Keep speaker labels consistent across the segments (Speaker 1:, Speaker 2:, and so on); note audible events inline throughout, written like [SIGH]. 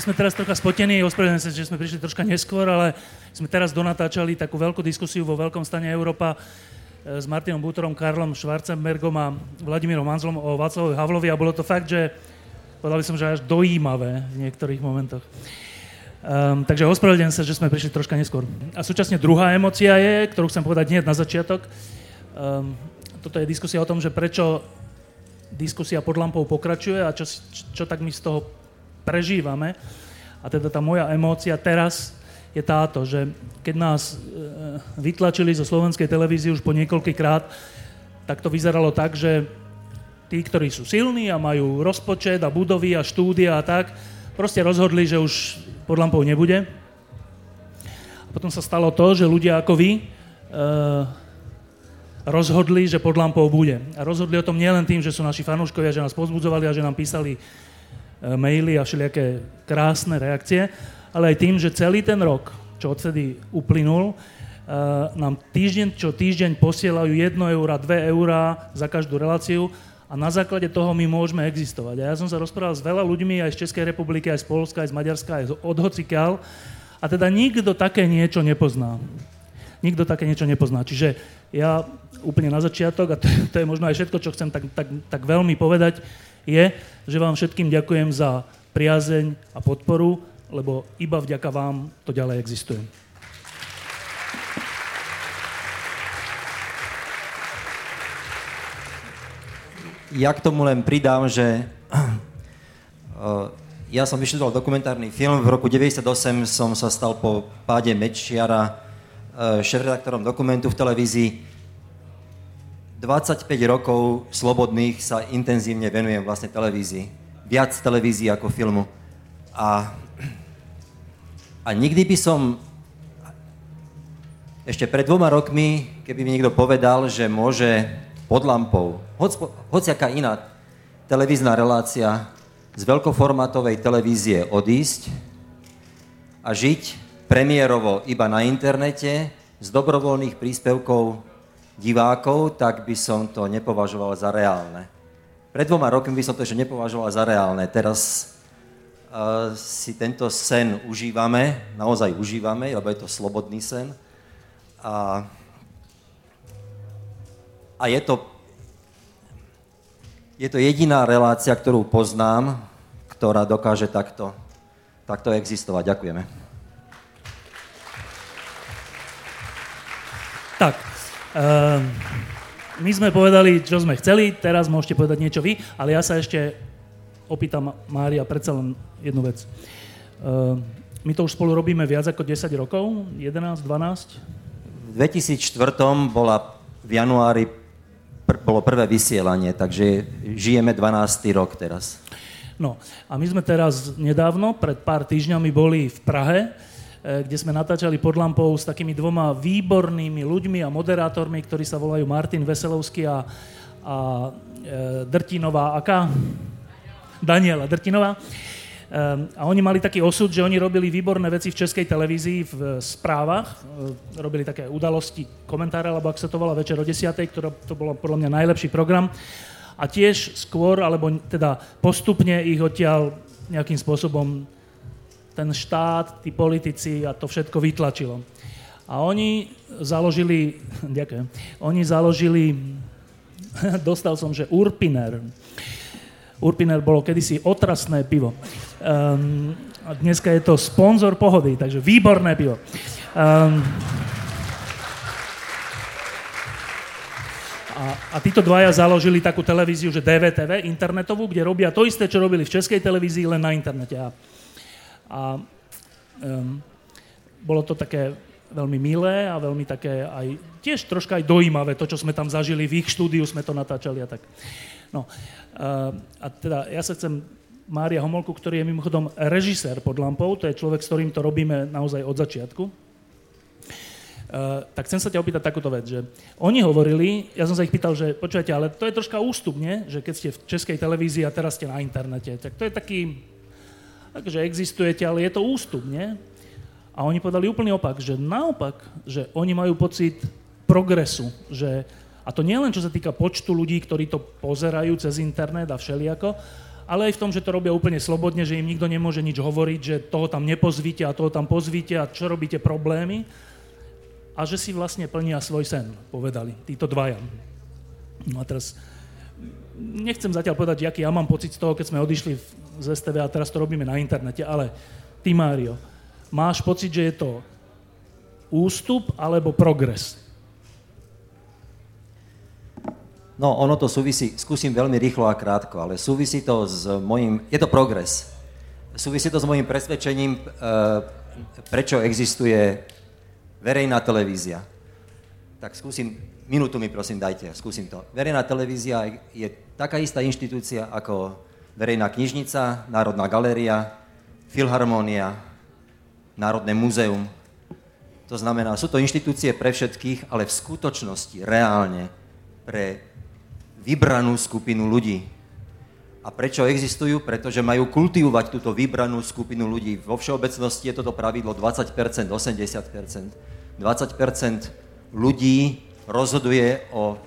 Speaker 1: My sme teraz trocha spotení, ospravedlňujem sa, že sme prišli troška neskôr, ale sme teraz donatáčali takú veľkú diskusiu vo Veľkom stane Európa e, s Martinom Bútorom, Karlom Schwarzenbergom a Vladimírom Hanzlom o Václavovi Havlovi a bolo to fakt, že povedal by som, že až dojímavé v niektorých momentoch. Um, takže ospravedlňujem sa, že sme prišli troška neskôr. A súčasne druhá emocia je, ktorú chcem povedať hneď na začiatok. Um, toto je diskusia o tom, že prečo diskusia pod lampou pokračuje a čo, čo, čo tak my z toho prežívame. A teda tá moja emócia teraz je táto, že keď nás e, vytlačili zo slovenskej televízie už po niekoľkýkrát, tak to vyzeralo tak, že tí, ktorí sú silní a majú rozpočet a budovy a štúdia a tak, proste rozhodli, že už pod lampou nebude. A potom sa stalo to, že ľudia ako vy e, rozhodli, že pod lampou bude. A rozhodli o tom nielen tým, že sú naši fanúškovia, že nás pozbudzovali a že nám písali E, maily a všelijaké krásne reakcie, ale aj tým, že celý ten rok, čo odtedy uplynul, e, nám týždeň čo týždeň posielajú 1 eura, 2 eurá za každú reláciu a na základe toho my môžeme existovať. A ja som sa rozprával s veľa ľuďmi aj z Českej republiky, aj z Polska, aj z Maďarska, aj od hocikiaľ a teda nikto také niečo nepozná. Nikto také niečo nepozná. Čiže ja úplne na začiatok, a to, to je možno aj všetko, čo chcem tak, tak, tak veľmi povedať, je, že vám všetkým ďakujem za priazeň a podporu, lebo iba vďaka vám to ďalej existuje.
Speaker 2: Ja k tomu len pridám, že ja som vyštudoval dokumentárny film. V roku 98 som sa stal po páde Mečiara eh, šéf-redaktorom dokumentu v televízii 25 rokov slobodných sa intenzívne venujem vlastne televízii. Viac televízii ako filmu. A, a nikdy by som ešte pred dvoma rokmi, keby mi niekto povedal, že môže pod lampou, hoc, hociaká iná televízna relácia z veľkoformátovej televízie odísť a žiť premiérovo iba na internete z dobrovoľných príspevkov divákov, tak by som to nepovažoval za reálne. Pred dvoma rokmi by som to ešte nepovažoval za reálne. Teraz uh, si tento sen užívame, naozaj užívame, lebo je to slobodný sen. A, a je to je to jediná relácia, ktorú poznám, ktorá dokáže takto, takto existovať. Ďakujeme.
Speaker 1: Tak, Uh, my sme povedali, čo sme chceli, teraz môžete povedať niečo vy, ale ja sa ešte opýtam Mária predsa len jednu vec. Uh, my to už spolu robíme viac ako 10 rokov, 11, 12?
Speaker 2: V 2004 bola v januári pr- bolo prvé vysielanie, takže žijeme 12. rok teraz.
Speaker 1: No a my sme teraz nedávno, pred pár týždňami boli v Prahe, kde sme natáčali pod lampou s takými dvoma výbornými ľuďmi a moderátormi, ktorí sa volajú Martin Veselovský a, a e, Drtinová, aká? Daniela Drtinová. Um, a oni mali taký osud, že oni robili výborné veci v českej televízii v správach. E, robili také udalosti, komentáre, alebo ak sa to volá Večer o 10, ktorá to bolo podľa mňa najlepší program. A tiež skôr, alebo teda postupne ich odtiaľ nejakým spôsobom ten štát, tí politici a to všetko vytlačilo. A oni založili, [LAUGHS] ďakujem, oni založili, [LAUGHS] dostal som, že Urpiner. Urpiner bolo kedysi otrasné pivo. Um, a dneska je to sponzor pohody, takže výborné pivo. Um, a, a títo dvaja založili takú televíziu, že DVTV, internetovú, kde robia to isté, čo robili v českej televízii, len na internete. A a um, bolo to také veľmi milé a veľmi také aj, tiež troška aj dojímavé, to, čo sme tam zažili, v ich štúdiu sme to natáčali a tak. No, uh, a teda ja sa chcem Mária Homolku, ktorý je mimochodom režisér pod lampou, to je človek, s ktorým to robíme naozaj od začiatku. Uh, tak chcem sa ťa opýtať takúto vec, že oni hovorili, ja som sa ich pýtal, že počujete, ale to je troška ústup? Že keď ste v českej televízii a teraz ste na internete, tak to je taký, takže existujete, ale je to ústup, nie? A oni povedali úplný opak, že naopak, že oni majú pocit progresu, že, a to nie len čo sa týka počtu ľudí, ktorí to pozerajú cez internet a všelijako, ale aj v tom, že to robia úplne slobodne, že im nikto nemôže nič hovoriť, že toho tam nepozvíte a toho tam pozvíte a čo robíte problémy a že si vlastne plnia svoj sen, povedali títo dvaja. No a teraz nechcem zatiaľ povedať, aký ja mám pocit z toho, keď sme odišli z STV a teraz to robíme na internete, ale ty, Mário, máš pocit, že je to ústup alebo progres?
Speaker 2: No, ono to súvisí, skúsim veľmi rýchlo a krátko, ale súvisí to s mojim, je to progres. Súvisí to s mojim presvedčením, e, prečo existuje verejná televízia. Tak skúsim, minútu mi prosím dajte, skúsim to. Verejná televízia je taká istá inštitúcia ako verejná knižnica, Národná galéria, Filharmónia, Národné múzeum. To znamená, sú to inštitúcie pre všetkých, ale v skutočnosti, reálne, pre vybranú skupinu ľudí. A prečo existujú? Pretože majú kultivovať túto vybranú skupinu ľudí. Vo všeobecnosti je toto pravidlo 20%, 80%. 20% ľudí rozhoduje o,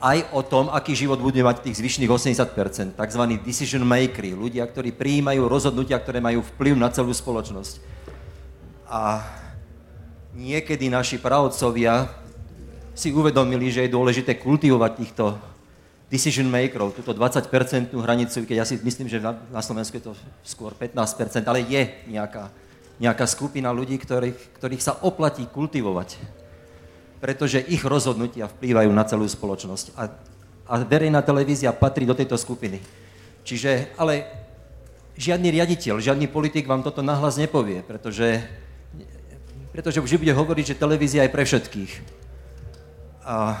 Speaker 2: aj o tom, aký život bude mať tých zvyšných 80%. tzv. decision makery, ľudia, ktorí prijímajú rozhodnutia, ktoré majú vplyv na celú spoločnosť. A niekedy naši pravcovia si uvedomili, že je dôležité kultivovať týchto decision makerov, túto 20-percentnú hranicu, keď ja si myslím, že na Slovensku je to skôr 15%, ale je nejaká, nejaká skupina ľudí, ktorých, ktorých sa oplatí kultivovať, pretože ich rozhodnutia vplývajú na celú spoločnosť. A, a verejná televízia patrí do tejto skupiny. Čiže, ale žiadny riaditeľ, žiadny politik vám toto nahlas nepovie, pretože, pretože vždy bude hovoriť, že televízia je pre všetkých. A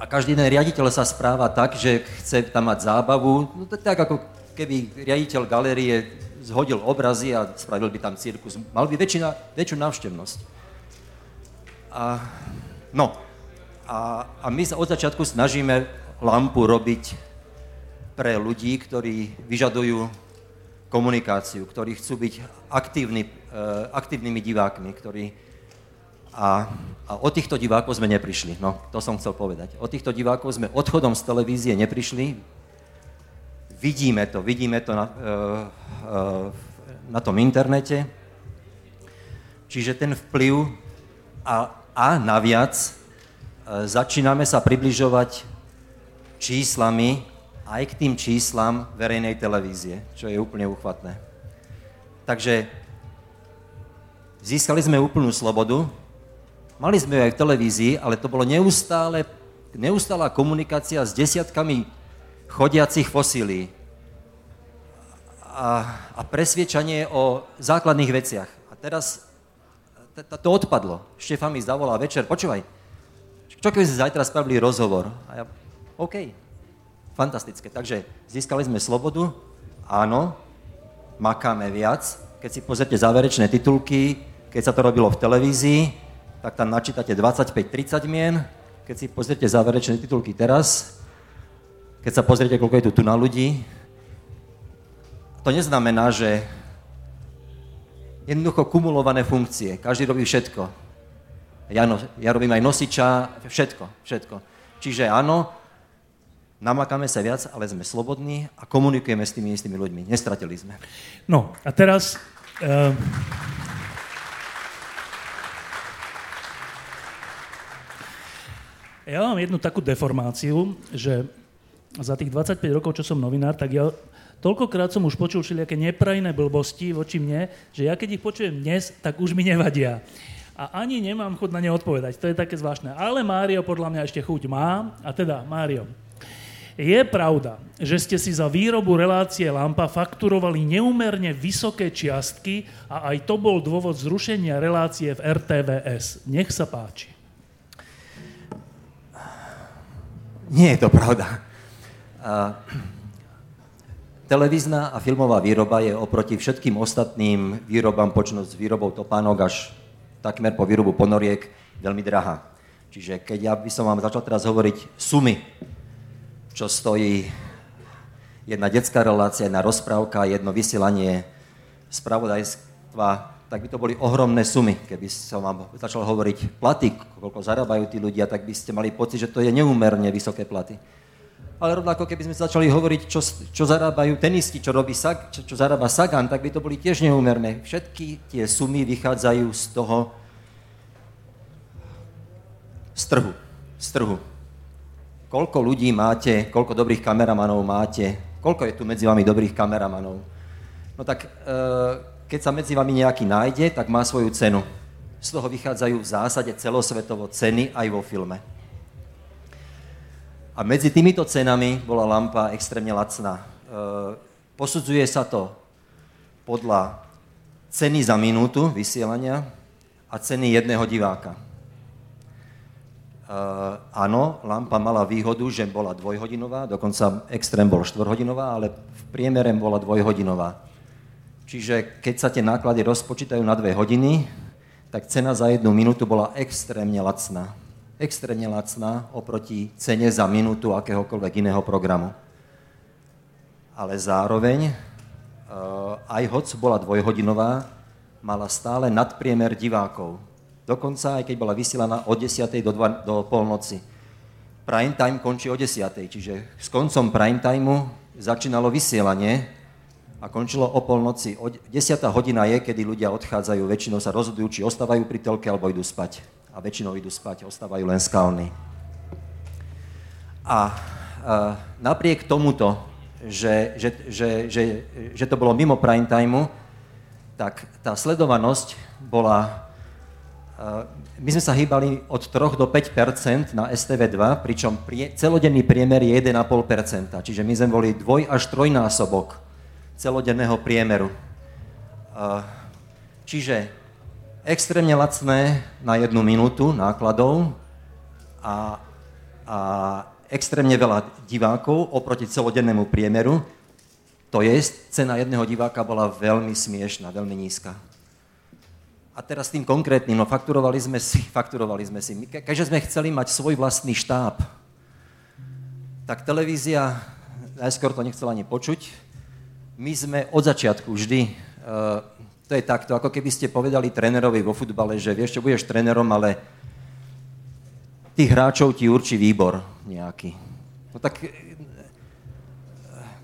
Speaker 2: a každý jeden riaditeľ sa správa tak, že chce tam mať zábavu, no to tak ako keby riaditeľ galérie zhodil obrazy a spravil by tam cirkus. Mal by väčšina, väčšiu návštevnosť. A, no, a, a my sa od začiatku snažíme lampu robiť pre ľudí, ktorí vyžadujú komunikáciu, ktorí chcú byť aktívny, uh, aktívnymi divákmi, ktorí, a, a o týchto divákov sme neprišli. No, to som chcel povedať. O týchto divákov sme odchodom z televízie neprišli. Vidíme to, vidíme to na, uh, uh, na tom internete. Čiže ten vplyv a, a naviac uh, začíname sa približovať číslami aj k tým číslam verejnej televízie, čo je úplne uchvatné. Takže získali sme úplnú slobodu, Mali sme ju aj v televízii, ale to bolo neustále, neustálá komunikácia s desiatkami chodiacich fosílií. A, a presviečanie o základných veciach. A teraz to odpadlo. Štefan mi zavolal večer, počúvaj, čo keby sme zajtra spravili rozhovor? A ja, OK, fantastické. Takže získali sme slobodu, áno, makáme viac. Keď si pozrite záverečné titulky, keď sa to robilo v televízii, tak tam načítate 25-30 mien. Keď si pozriete záverečné titulky teraz, keď sa pozriete, koľko je tu tu na ľudí, to neznamená, že jednoducho kumulované funkcie. Každý robí všetko. Ja, no, ja robím aj nosiča, všetko, všetko. Čiže áno, namakáme sa viac, ale sme slobodní a komunikujeme s tými istými ľuďmi. Nestratili sme.
Speaker 1: No a teraz... Uh... Ja mám jednu takú deformáciu, že za tých 25 rokov, čo som novinár, tak ja toľkokrát som už počul všelijaké neprajné blbosti voči mne, že ja keď ich počujem dnes, tak už mi nevadia. A ani nemám chuť na ne odpovedať. To je také zvláštne. Ale Mário podľa mňa ešte chuť má. A teda, Mário, je pravda, že ste si za výrobu relácie Lampa fakturovali neumerne vysoké čiastky a aj to bol dôvod zrušenia relácie v RTVS. Nech sa páči.
Speaker 2: Nie je to pravda. Televízna a filmová výroba je oproti všetkým ostatným výrobám, počnúť s výrobou topánok až takmer po výrobu ponoriek, veľmi drahá. Čiže keď ja by som vám začal teraz hovoriť sumy, čo stojí jedna detská relácia, jedna rozprávka, jedno vysielanie spravodajstva, tak by to boli ohromné sumy. Keby som vám začal hovoriť platy, koľko zarábajú tí ľudia, tak by ste mali pocit, že to je neúmerne vysoké platy ale rovnako keby sme začali hovoriť, čo, čo zarábajú tenisti, čo, robí čo, čo zarába Sagan, tak by to boli tiež neúmerné. Všetky tie sumy vychádzajú z toho, z trhu. Z trhu. Koľko ľudí máte, koľko dobrých kameramanov máte, koľko je tu medzi vami dobrých kameramanov. No tak, e, keď sa medzi vami nejaký nájde, tak má svoju cenu. Z toho vychádzajú v zásade celosvetovo ceny aj vo filme. A medzi týmito cenami bola lampa extrémne lacná. E, posudzuje sa to podľa ceny za minútu vysielania a ceny jedného diváka. E, áno, lampa mala výhodu, že bola dvojhodinová, dokonca extrém bol štvorhodinová, ale v priemere bola dvojhodinová. Čiže keď sa tie náklady rozpočítajú na dve hodiny, tak cena za jednu minútu bola extrémne lacná extrémne lacná oproti cene za minútu akéhokoľvek iného programu. Ale zároveň, uh, aj hoc bola dvojhodinová, mala stále nadpriemer divákov. Dokonca aj keď bola vysielaná od 10. do, 2, do polnoci. Prime time končí o 10. Čiže s koncom prime timeu začínalo vysielanie a končilo o polnoci. O 10. hodina je, kedy ľudia odchádzajú, väčšinou sa rozhodujú, či ostávajú pri telke alebo idú spať a väčšinou idú spať, ostávajú len skalní. A e, napriek tomuto, že, že, že, že, že to bolo mimo prime timeu, tak tá sledovanosť bola... E, my sme sa hýbali od 3 do 5% na STV2, pričom prie, celodenný priemer je 1,5% čiže my sme boli dvoj až trojnásobok celodenného priemeru. E, čiže extrémne lacné na jednu minútu nákladov a, a extrémne veľa divákov oproti celodennému priemeru. To je, cena jedného diváka bola veľmi smiešná, veľmi nízka. A teraz tým konkrétnym, no fakturovali sme si, [LAUGHS] fakturovali sme si, keďže sme chceli mať svoj vlastný štáb, tak televízia najskôr to nechcela ani počuť. My sme od začiatku vždy uh, to je takto, ako keby ste povedali trénerovi vo futbale, že vieš čo, budeš trénerom, ale tých hráčov ti určí výbor nejaký. No tak e,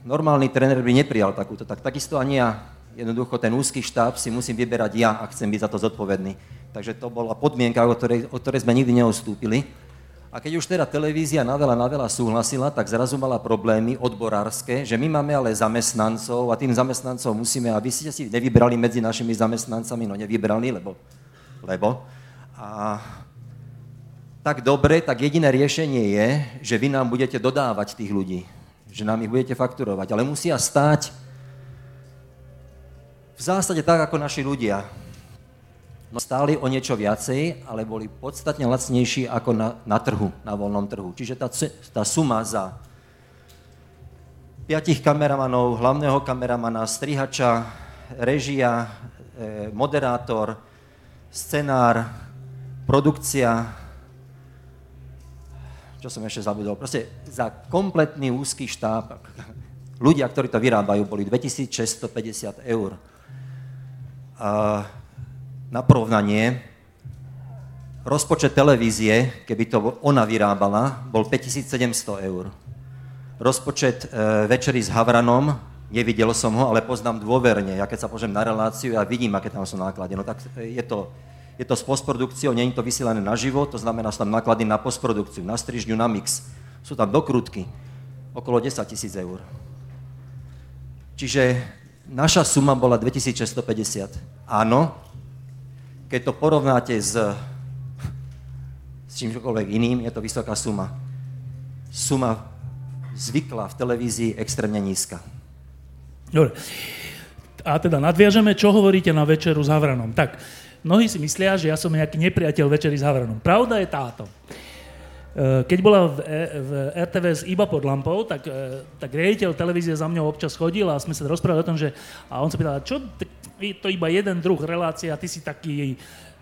Speaker 2: normálny tréner by neprijal takúto, tak takisto ani ja. Jednoducho ten úzky štáb si musím vyberať ja a chcem byť za to zodpovedný. Takže to bola podmienka, o ktorej, o ktorej sme nikdy neustúpili. A keď už teda televízia na veľa, na veľa súhlasila, tak zrazu mala problémy odborárske, že my máme ale zamestnancov a tým zamestnancov musíme, a vy ste si nevybrali medzi našimi zamestnancami, no nevybrali, lebo, lebo. A tak dobre, tak jediné riešenie je, že vy nám budete dodávať tých ľudí, že nám ich budete fakturovať, ale musia stáť v zásade tak, ako naši ľudia no stáli o niečo viacej, ale boli podstatne lacnejší ako na, na trhu, na voľnom trhu. Čiže tá, tá suma za piatich kameramanov, hlavného kameramana, strihača, režia, e, moderátor, scenár, produkcia, čo som ešte zabudol, proste za kompletný úzky štáb, ľudia, ktorí to vyrábajú, boli 2650 eur. A na porovnanie, rozpočet televízie, keby to ona vyrábala, bol 5700 eur. Rozpočet e, Večery s Havranom, nevidel som ho, ale poznám dôverne. Ja keď sa požem na reláciu, ja vidím, aké tam sú náklady. No tak je to, je to s postprodukciou, nie je to vysielané na živo, to znamená, sú tam náklady na postprodukciu, na strižňu, na mix. Sú tam dokrutky, okolo 10 tisíc eur. Čiže naša suma bola 2650. Áno, keď to porovnáte s, s čímkoľvek iným, je to vysoká suma. Suma zvykla v televízii extrémne nízka.
Speaker 1: Dobre. A teda nadviažeme, čo hovoríte na večeru s Havranom. Tak, mnohí si myslia, že ja som nejaký nepriateľ večery s Havranom. Pravda je táto. keď bola v, e, v RTVS iba pod lampou, tak, tak riaditeľ televízie za mňou občas chodil a sme sa rozprávali o tom, že a on sa pýtal, čo to iba jeden druh relácie a ty si taký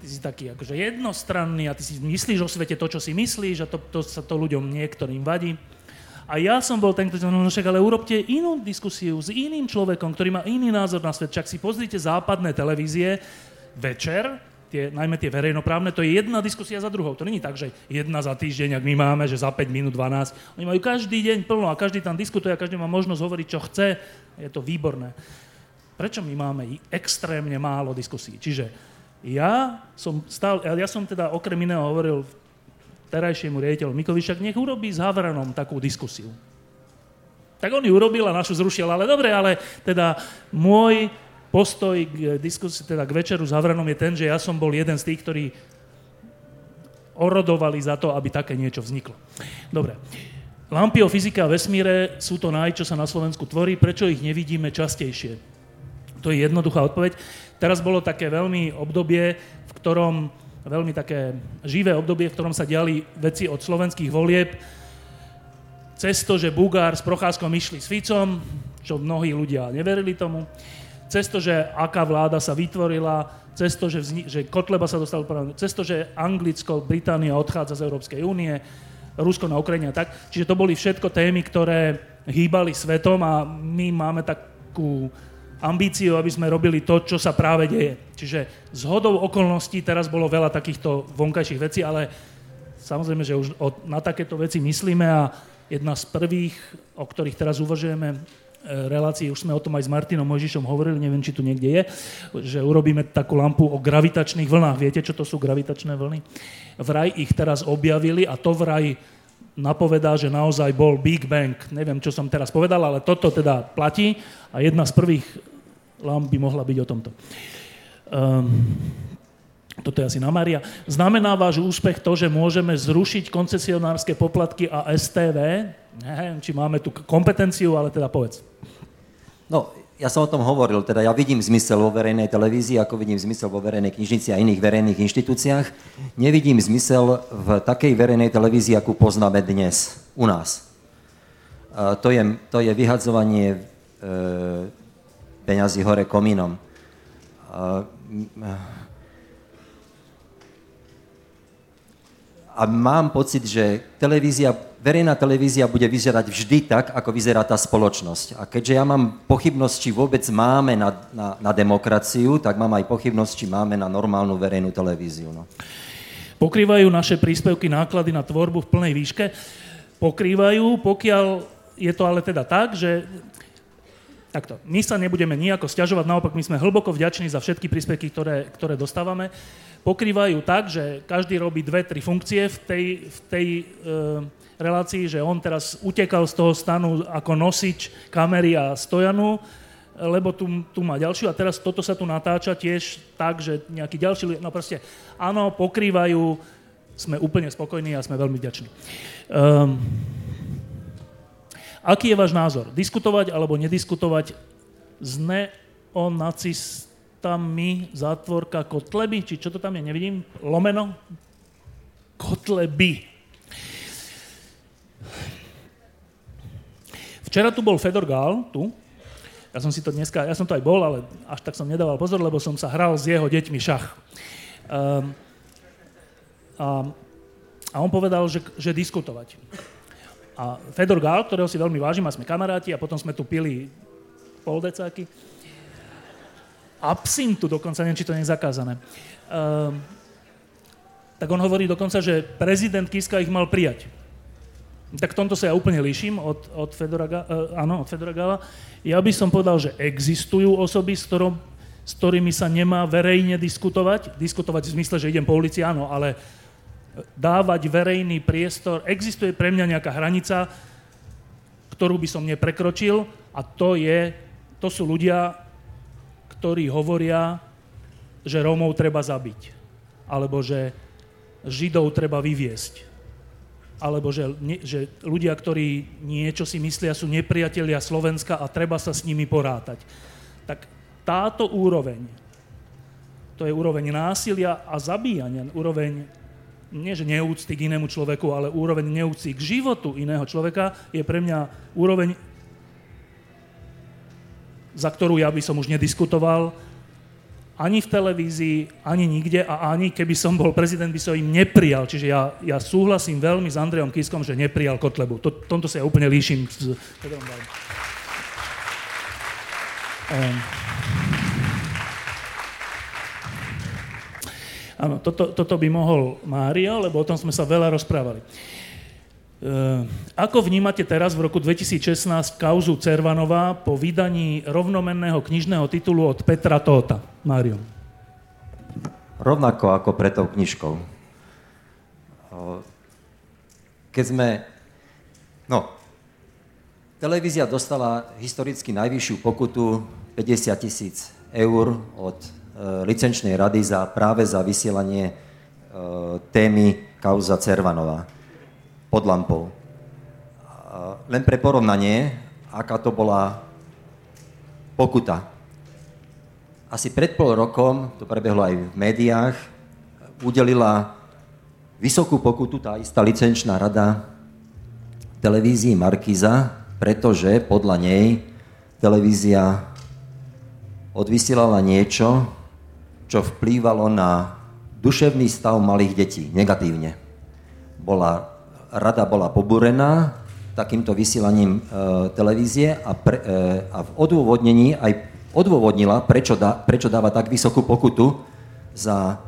Speaker 1: ty si taký akože jednostranný a ty si myslíš o svete to, čo si myslíš a to, to sa to ľuďom niektorým vadí. A ja som bol ten, ktorý no však ale urobte inú diskusiu s iným človekom, ktorý má iný názor na svet. Čak si pozrite západné televízie večer, tie, najmä tie verejnoprávne, to je jedna diskusia za druhou. To není tak, že jedna za týždeň, ak my máme, že za 5 minút 12. Oni majú každý deň plno a každý tam diskutuje a každý má možnosť hovoriť, čo chce. Je to výborné. Prečo my máme extrémne málo diskusí? Čiže ja som, stál, ja som teda okrem iného hovoril terajšiemu riaditeľu Mikovičak, nech urobí s Havranom takú diskusiu. Tak on ju urobil a našu zrušil, ale dobre, ale teda môj postoj k diskusii, teda k večeru s Havranom je ten, že ja som bol jeden z tých, ktorí orodovali za to, aby také niečo vzniklo. Dobre. Lampy o fyzike a vesmíre sú to naj, čo sa na Slovensku tvorí. Prečo ich nevidíme častejšie? To je jednoduchá odpoveď. Teraz bolo také veľmi obdobie, v ktorom, veľmi také živé obdobie, v ktorom sa diali veci od slovenských volieb, cez to, že Bugár s Procházkom išli s Ficom, čo mnohí ľudia neverili tomu, cez to, že aká vláda sa vytvorila, cez to, že, vzni- že Kotleba sa dostal cez to, že Anglicko, Británia odchádza z Európskej únie, Rusko na Ukrajine a tak. Čiže to boli všetko témy, ktoré hýbali svetom a my máme takú ambíciou, aby sme robili to, čo sa práve deje. Čiže z hodou okolností teraz bolo veľa takýchto vonkajších vecí, ale samozrejme, že už na takéto veci myslíme a jedna z prvých, o ktorých teraz uvažujeme, e, relácii, už sme o tom aj s Martinom Mojžišom hovorili, neviem, či tu niekde je, že urobíme takú lampu o gravitačných vlnách. Viete, čo to sú gravitačné vlny? Vraj ich teraz objavili a to vraj napovedá, že naozaj bol Big Bang. Neviem, čo som teraz povedal, ale toto teda platí a jedna z prvých lamp by mohla byť o tomto. Um, toto je asi na Maria. Znamená váš úspech to, že môžeme zrušiť koncesionárske poplatky a STV? Neviem, či máme tu kompetenciu, ale teda povedz.
Speaker 2: No, ja som o tom hovoril, teda ja vidím zmysel vo verejnej televízii, ako vidím zmysel vo verejnej knižnici a iných verejných inštitúciách. Nevidím zmysel v takej verejnej televízii, akú poznáme dnes u nás. To, je, to je vyhadzovanie uh, peňazí hore komínom. A mám pocit, že televízia, verejná televízia bude vyzerať vždy tak, ako vyzerá tá spoločnosť. A keďže ja mám pochybnosť, či vôbec máme na, na, na demokraciu, tak mám aj pochybnosť, či máme na normálnu verejnú televíziu. No.
Speaker 1: Pokrývajú naše príspevky náklady na tvorbu v plnej výške? Pokrývajú, pokiaľ je to ale teda tak, že Takto, my sa nebudeme nejako stiažovať, naopak my sme hlboko vďační za všetky príspevky, ktoré, ktoré dostávame. Pokrývajú tak, že každý robí dve, tri funkcie v tej, v tej e, relácii, že on teraz utekal z toho stanu ako nosič kamery a stojanu, lebo tu, tu má ďalšiu a teraz toto sa tu natáča tiež tak, že nejaký ďalší, no proste áno, pokrývajú, sme úplne spokojní a sme veľmi vďační. Um, Aký je váš názor? Diskutovať alebo nediskutovať s neonacistami zátvorka Kotleby? Či čo to tam je? Nevidím. Lomeno? Kotleby. Včera tu bol Fedor Gál, tu. Ja som si to dneska, ja som to aj bol, ale až tak som nedával pozor, lebo som sa hral s jeho deťmi šach. Um, a, a on povedal, že, že diskutovať. A Fedor Gál, ktorého si veľmi vážim a sme kamaráti a potom sme tu pili poldecáky. Absintu dokonca, neviem, či to nie je zakázané. Um, tak on hovorí dokonca, že prezident Kiska ich mal prijať. Tak v tomto sa ja úplne líšim od, od, Fedora, uh, áno, od Fedora Gála. Ja by som povedal, že existujú osoby, s, ktorom, s ktorými sa nemá verejne diskutovať. Diskutovať v zmysle, že idem po ulici, áno, ale dávať verejný priestor. Existuje pre mňa nejaká hranica, ktorú by som neprekročil a to, je, to sú ľudia, ktorí hovoria, že Rómov treba zabiť. Alebo že Židov treba vyviesť. Alebo že, že ľudia, ktorí niečo si myslia, sú nepriatelia Slovenska a treba sa s nimi porátať. Tak táto úroveň, to je úroveň násilia a zabíjania, úroveň nie že neúcty k inému človeku, ale úroveň neúcty k životu iného človeka je pre mňa úroveň, za ktorú ja by som už nediskutoval, ani v televízii, ani nikde a ani keby som bol prezident, by som im neprijal. Čiže ja, ja súhlasím veľmi s Andrejom Kiskom, že neprijal Kotlebu. To, tomto sa ja úplne líšim s um. Áno, toto, toto by mohol Mário, lebo o tom sme sa veľa rozprávali. Uh, ako vnímate teraz v roku 2016 kauzu Cervanová po vydaní rovnomenného knižného titulu od Petra Tóta? Mário.
Speaker 2: Rovnako ako pre tou knižkou. Keď sme... No, televízia dostala historicky najvyššiu pokutu 50 tisíc eur od licenčnej rady za, práve za vysielanie e, témy kauza Cervanová pod lampou. Len pre porovnanie, aká to bola pokuta. Asi pred pol rokom, to prebehlo aj v médiách, udelila vysokú pokutu tá istá licenčná rada televízii Markiza, pretože podľa nej televízia odvysielala niečo, čo vplývalo na duševný stav malých detí negatívne. Bola, rada bola pobúrená takýmto vysielaním e, televízie a, pre, e, a v odôvodnení aj odôvodnila, prečo, dá, prečo dáva tak vysokú pokutu za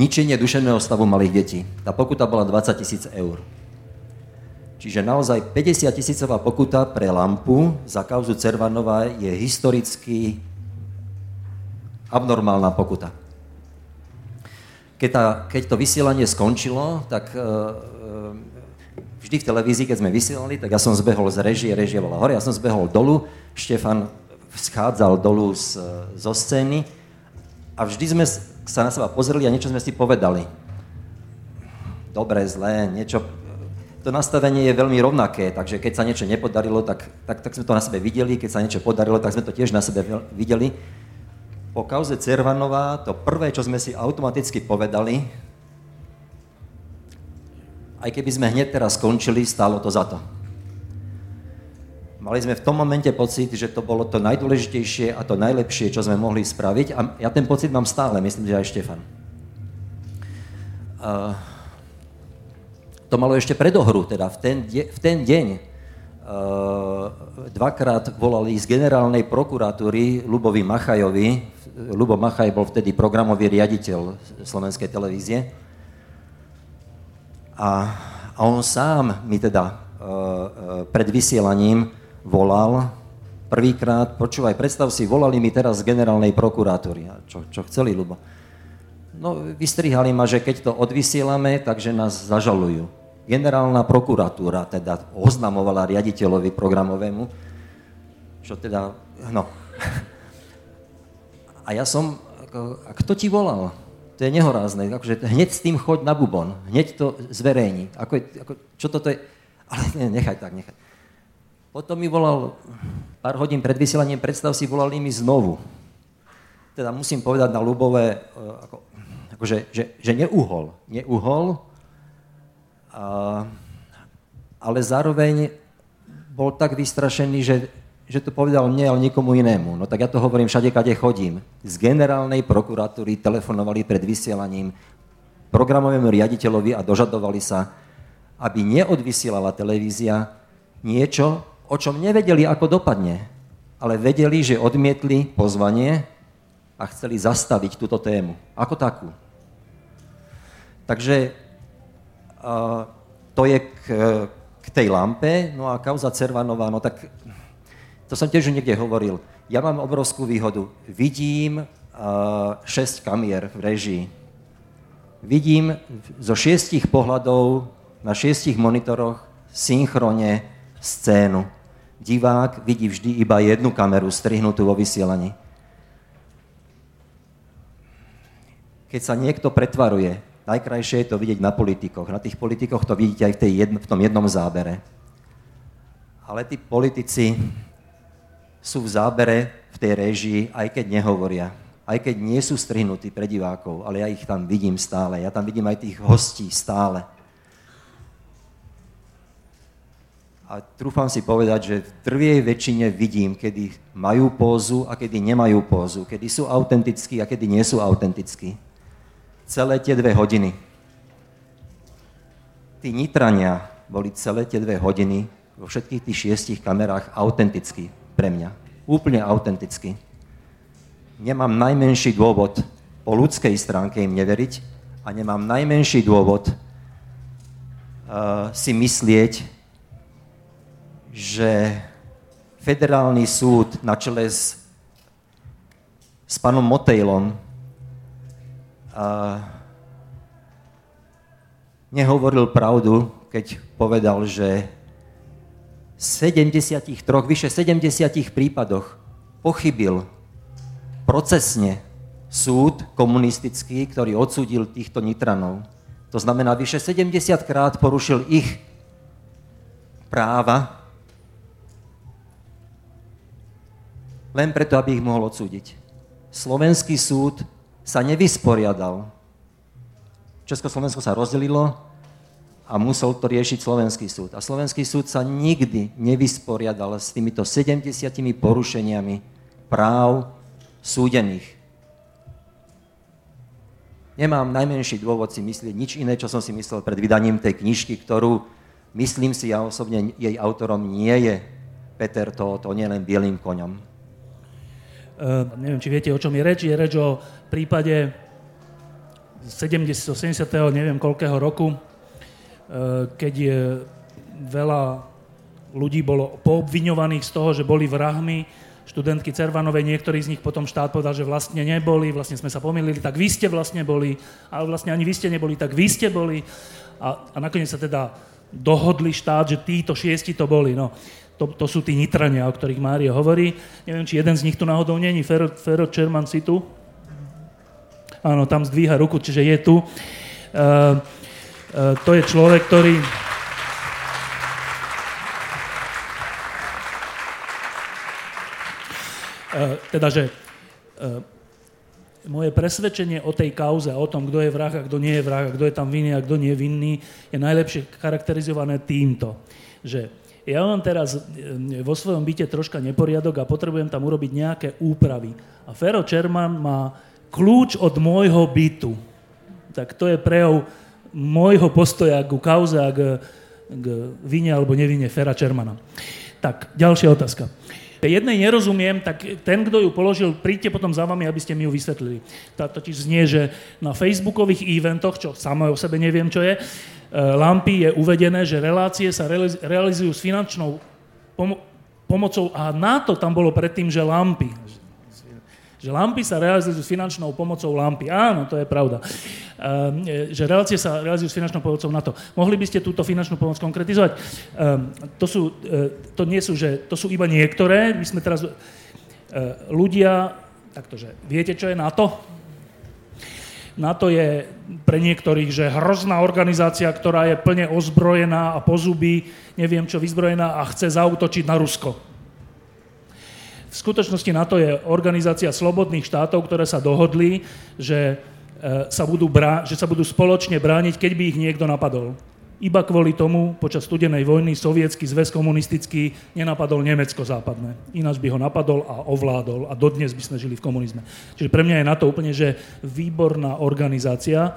Speaker 2: ničenie duševného stavu malých detí. Tá pokuta bola 20 tisíc eur. Čiže naozaj 50 tisícová pokuta pre lampu za kauzu Cervanova je historicky abnormálna pokuta. Keď, tá, keď to vysielanie skončilo, tak e, e, vždy v televízii, keď sme vysielali, tak ja som zbehol z režie, režia bola hore, ja som zbehol dolu, Štefan schádzal dolu z, zo scény a vždy sme sa na seba pozreli a niečo sme si povedali. Dobre, zlé, niečo to nastavenie je veľmi rovnaké, takže keď sa niečo nepodarilo, tak, tak, tak sme to na sebe videli, keď sa niečo podarilo, tak sme to tiež na sebe videli. Po kauze Cervanová to prvé, čo sme si automaticky povedali, aj keby sme hneď teraz skončili, stálo to za to. Mali sme v tom momente pocit, že to bolo to najdôležitejšie a to najlepšie, čo sme mohli spraviť a ja ten pocit mám stále, myslím, že aj Štefan. Uh, to malo ešte predohru, teda v ten, de- v ten deň dvakrát volali z generálnej prokuratúry Lubovi Machajovi, Lubo Machaj bol vtedy programový riaditeľ slovenskej televízie, a, a on sám mi teda uh, pred vysielaním volal, prvýkrát, počúvaj, predstav si, volali mi teraz z generálnej prokuratúry. Čo, čo chceli, Lubo? No, vystrihali ma, že keď to odvysielame, takže nás zažalujú. Generálna prokuratúra teda oznamovala riaditeľovi programovému, čo teda, no. A ja som, a kto ti volal? To je nehorázne. Akože hneď s tým choď na bubon. Hneď to zverejni. Ako, ako, čo toto je? Ale ne, nechaj tak, nechaj. Potom mi volal, pár hodín pred vysielaním, predstav si, volali mi znovu. Teda musím povedať na Lubové, e, ako, akože, že, že neuhol. Neuhol, ale zároveň bol tak vystrašený, že, že to povedal mne, ale nikomu inému. No tak ja to hovorím všade, kade chodím. Z generálnej prokuratúry telefonovali pred vysielaním programovému riaditeľovi a dožadovali sa, aby neodvysielala televízia niečo, o čom nevedeli, ako dopadne, ale vedeli, že odmietli pozvanie a chceli zastaviť túto tému. Ako takú. Takže to je k, k tej lampe, no a kauza Cervanová, no tak to som tiež niekde hovoril. Ja mám obrovskú výhodu. Vidím uh, šesť kamier v režii. Vidím zo šiestich pohľadov na šiestich monitoroch synchrone scénu. Divák vidí vždy iba jednu kameru strihnutú vo vysielaní. Keď sa niekto pretvaruje, najkrajšie je to vidieť na politikoch. Na tých politikoch to vidíte aj v, tej jedno, v tom jednom zábere. Ale tí politici sú v zábere v tej režii, aj keď nehovoria. aj keď nie sú strihnutí pre divákov, ale ja ich tam vidím stále. Ja tam vidím aj tých hostí stále. A trúfam si povedať, že v trviej väčšine vidím, kedy majú pózu a kedy nemajú pózu, kedy sú autentickí a kedy nie sú autentickí. Celé tie dve hodiny. Tí nitrania boli celé tie dve hodiny vo všetkých tých šiestich kamerách autentickí pre mňa. Úplne autentický. Nemám najmenší dôvod po ľudskej stránke im neveriť a nemám najmenší dôvod uh, si myslieť, že federálny súd na čele s, s pánom Motejlom uh, nehovoril pravdu, keď povedal, že v 73, vyše 70 prípadoch pochybil procesne súd komunistický, ktorý odsúdil týchto nitranov. To znamená, vyše 70 krát porušil ich práva len preto, aby ich mohol odsúdiť. Slovenský súd sa nevysporiadal. Československo sa rozdelilo a musel to riešiť Slovenský súd. A Slovenský súd sa nikdy nevysporiadal s týmito 70 porušeniami práv súdených. Nemám najmenší dôvod si myslieť nič iné, čo som si myslel pred vydaním tej knižky, ktorú, myslím si, ja osobne jej autorom nie je Peter to, to nie len bielým koňom.
Speaker 1: Uh, neviem, či viete, o čom je reč. Je reč o prípade 70. 70. neviem koľkého roku, uh, keď je veľa ľudí bolo poobviňovaných z toho, že boli vrahmi študentky Cervanovej, niektorí z nich potom štát povedal, že vlastne neboli, vlastne sme sa pomýlili, tak vy ste vlastne boli, ale vlastne ani vy ste neboli, tak vy ste boli. A, a nakoniec sa teda dohodli štát, že títo šiesti to boli. No to, to sú tí nitrania, o ktorých Mária hovorí. Neviem, či jeden z nich tu náhodou není. Fero, Fero Čerman si tu? Áno, tam zdvíha ruku, čiže je tu. Uh, uh, to je človek, ktorý... Uh, teda, že moje presvedčenie o tej kauze, o tom, kto je vrah a kto nie je vrah, a kto je tam vinný a kto nie je vinný, je najlepšie charakterizované týmto, že ja mám teraz e, vo svojom byte troška neporiadok a potrebujem tam urobiť nejaké úpravy. A Fero Čerman má kľúč od môjho bytu. Tak to je prejav môjho postoja ku kauze a k, k vine alebo nevine Fera Čermana. Tak, ďalšia otázka. Jednej nerozumiem, tak ten, kto ju položil, príďte potom za vami, aby ste mi ju vysvetlili. Tá totiž znie, že na facebookových eventoch, čo samé o sebe neviem, čo je, E, lampy je uvedené, že relácie sa realizujú s finančnou pomo- pomocou a na to tam bolo predtým, že lampy. Že lampy sa realizujú s finančnou pomocou lampy. Áno, to je pravda. E, že relácie sa realizujú s finančnou pomocou na to. Mohli by ste túto finančnú pomoc konkretizovať? E, to, sú, to nie sú, že to sú iba niektoré. My sme teraz ľudia, taktože viete, čo je NATO? NATO je pre niektorých, že hrozná organizácia, ktorá je plne ozbrojená a pozubí, neviem čo, vyzbrojená a chce zautočiť na Rusko. V skutočnosti NATO je organizácia slobodných štátov, ktoré sa dohodli, že, e, sa budú, brá- že sa budú spoločne brániť, keď by ich niekto napadol. Iba kvôli tomu počas studenej vojny sovietský zväz komunistický nenapadol Nemecko západné. Ináč by ho napadol a ovládol a dodnes by sme žili v komunizme. Čiže pre mňa je na to úplne, že výborná organizácia.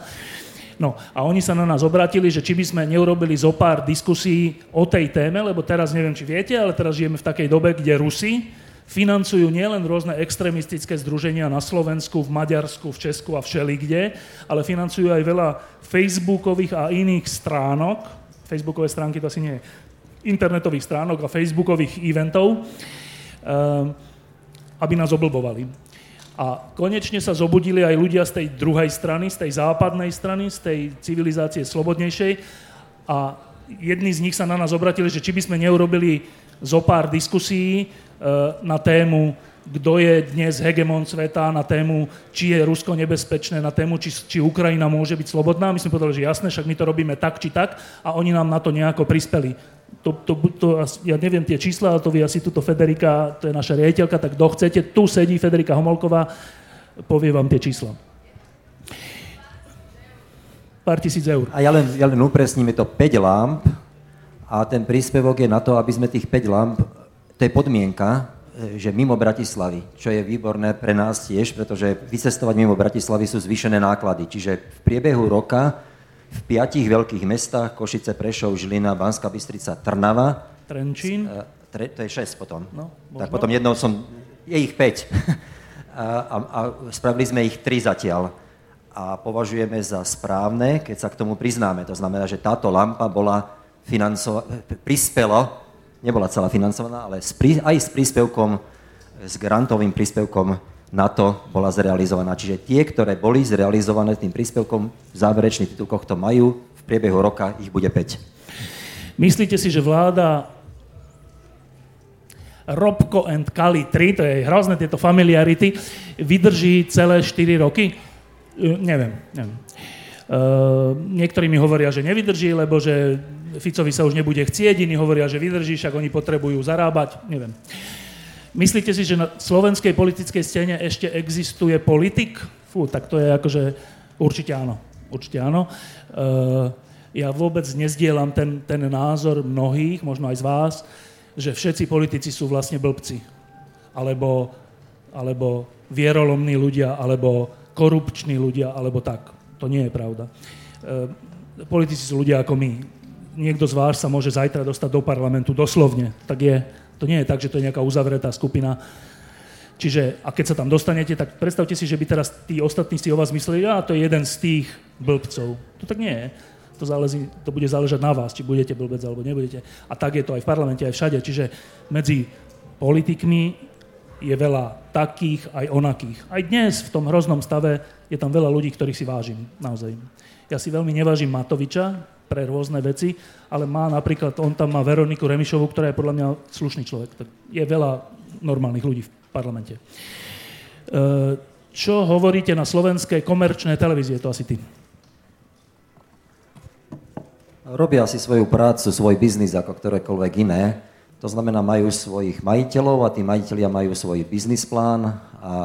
Speaker 1: No a oni sa na nás obratili, že či by sme neurobili zo pár diskusí o tej téme, lebo teraz neviem, či viete, ale teraz žijeme v takej dobe, kde Rusi financujú nielen rôzne extrémistické združenia na Slovensku, v Maďarsku, v Česku a všelikde, ale financujú aj veľa facebookových a iných stránok, facebookové stránky to asi nie internetových stránok a facebookových eventov, ehm, aby nás oblbovali. A konečne sa zobudili aj ľudia z tej druhej strany, z tej západnej strany, z tej civilizácie slobodnejšej. A jedni z nich sa na nás obratili, že či by sme neurobili zo pár diskusí na tému, kto je dnes hegemon sveta, na tému, či je Rusko nebezpečné, na tému, či, či Ukrajina môže byť slobodná. My sme povedali, že jasné, však my to robíme tak či tak a oni nám na to nejako prispeli. To, to, to, ja neviem tie čísla, ale to vy asi tuto Federika, to je naša riaditeľka, tak kto chcete, tu sedí Federika Homolková, povie vám tie čísla. Pár tisíc eur.
Speaker 2: A ja len, ja len upresním, je to 5 lamp a ten príspevok je na to, aby sme tých 5 lamp, to je podmienka, e, že mimo Bratislavy, čo je výborné pre nás tiež, pretože vycestovať mimo Bratislavy sú zvýšené náklady. Čiže v priebehu roka v piatich veľkých mestách, Košice, Prešov, Žilina, Banská Bystrica, Trnava.
Speaker 1: Trenčín.
Speaker 2: E, tre, to je 6 potom.
Speaker 1: No,
Speaker 2: tak potom jednou som, je ich 5. [LAUGHS] a, a, a spravili sme ich 3 zatiaľ. A považujeme za správne, keď sa k tomu priznáme. To znamená, že táto lampa bola financo- prispela, nebola celá financovaná, ale aj s príspevkom, s grantovým príspevkom na to bola zrealizovaná. Čiže tie, ktoré boli zrealizované tým príspevkom, v záverečných titulkoch to majú, v priebehu roka ich bude 5.
Speaker 1: Myslíte si, že vláda Robko and Kali 3, to je hrozné tieto familiarity, vydrží celé 4 roky? Uh, neviem, neviem. Uh, niektorí mi hovoria, že nevydrží, lebo že Ficovi sa už nebude chcieť, iní hovoria, že vydrží, však oni potrebujú zarábať, neviem. Myslíte si, že na slovenskej politickej scéne ešte existuje politik? Fú, tak to je akože určite áno. Určite áno. Uh, ja vôbec nezdielam ten, ten názor mnohých, možno aj z vás, že všetci politici sú vlastne blbci. Alebo, alebo vierolomní ľudia, alebo korupční ľudia, alebo tak. To nie je pravda. E, politici sú ľudia ako my. Niekto z vás sa môže zajtra dostať do parlamentu, doslovne. Tak je. To nie je tak, že to je nejaká uzavretá skupina. Čiže, a keď sa tam dostanete, tak predstavte si, že by teraz tí ostatní si o vás mysleli, a to je jeden z tých blbcov. To tak nie je to, záleží, to bude záležať na vás, či budete blbec alebo nebudete. A tak je to aj v parlamente, aj všade. Čiže medzi politikmi je veľa takých, aj onakých. Aj dnes v tom hroznom stave je tam veľa ľudí, ktorých si vážim, naozaj. Ja si veľmi nevážim Matoviča pre rôzne veci, ale má napríklad, on tam má Veroniku Remišovu, ktorá je podľa mňa slušný človek. Tak je veľa normálnych ľudí v parlamente. E, čo hovoríte na slovenskej komerčnej televízie, to asi ty.
Speaker 2: Robia si svoju prácu, svoj biznis ako ktorékoľvek iné. To znamená, majú svojich majiteľov a tí majiteľia majú svoj biznis plán a, a,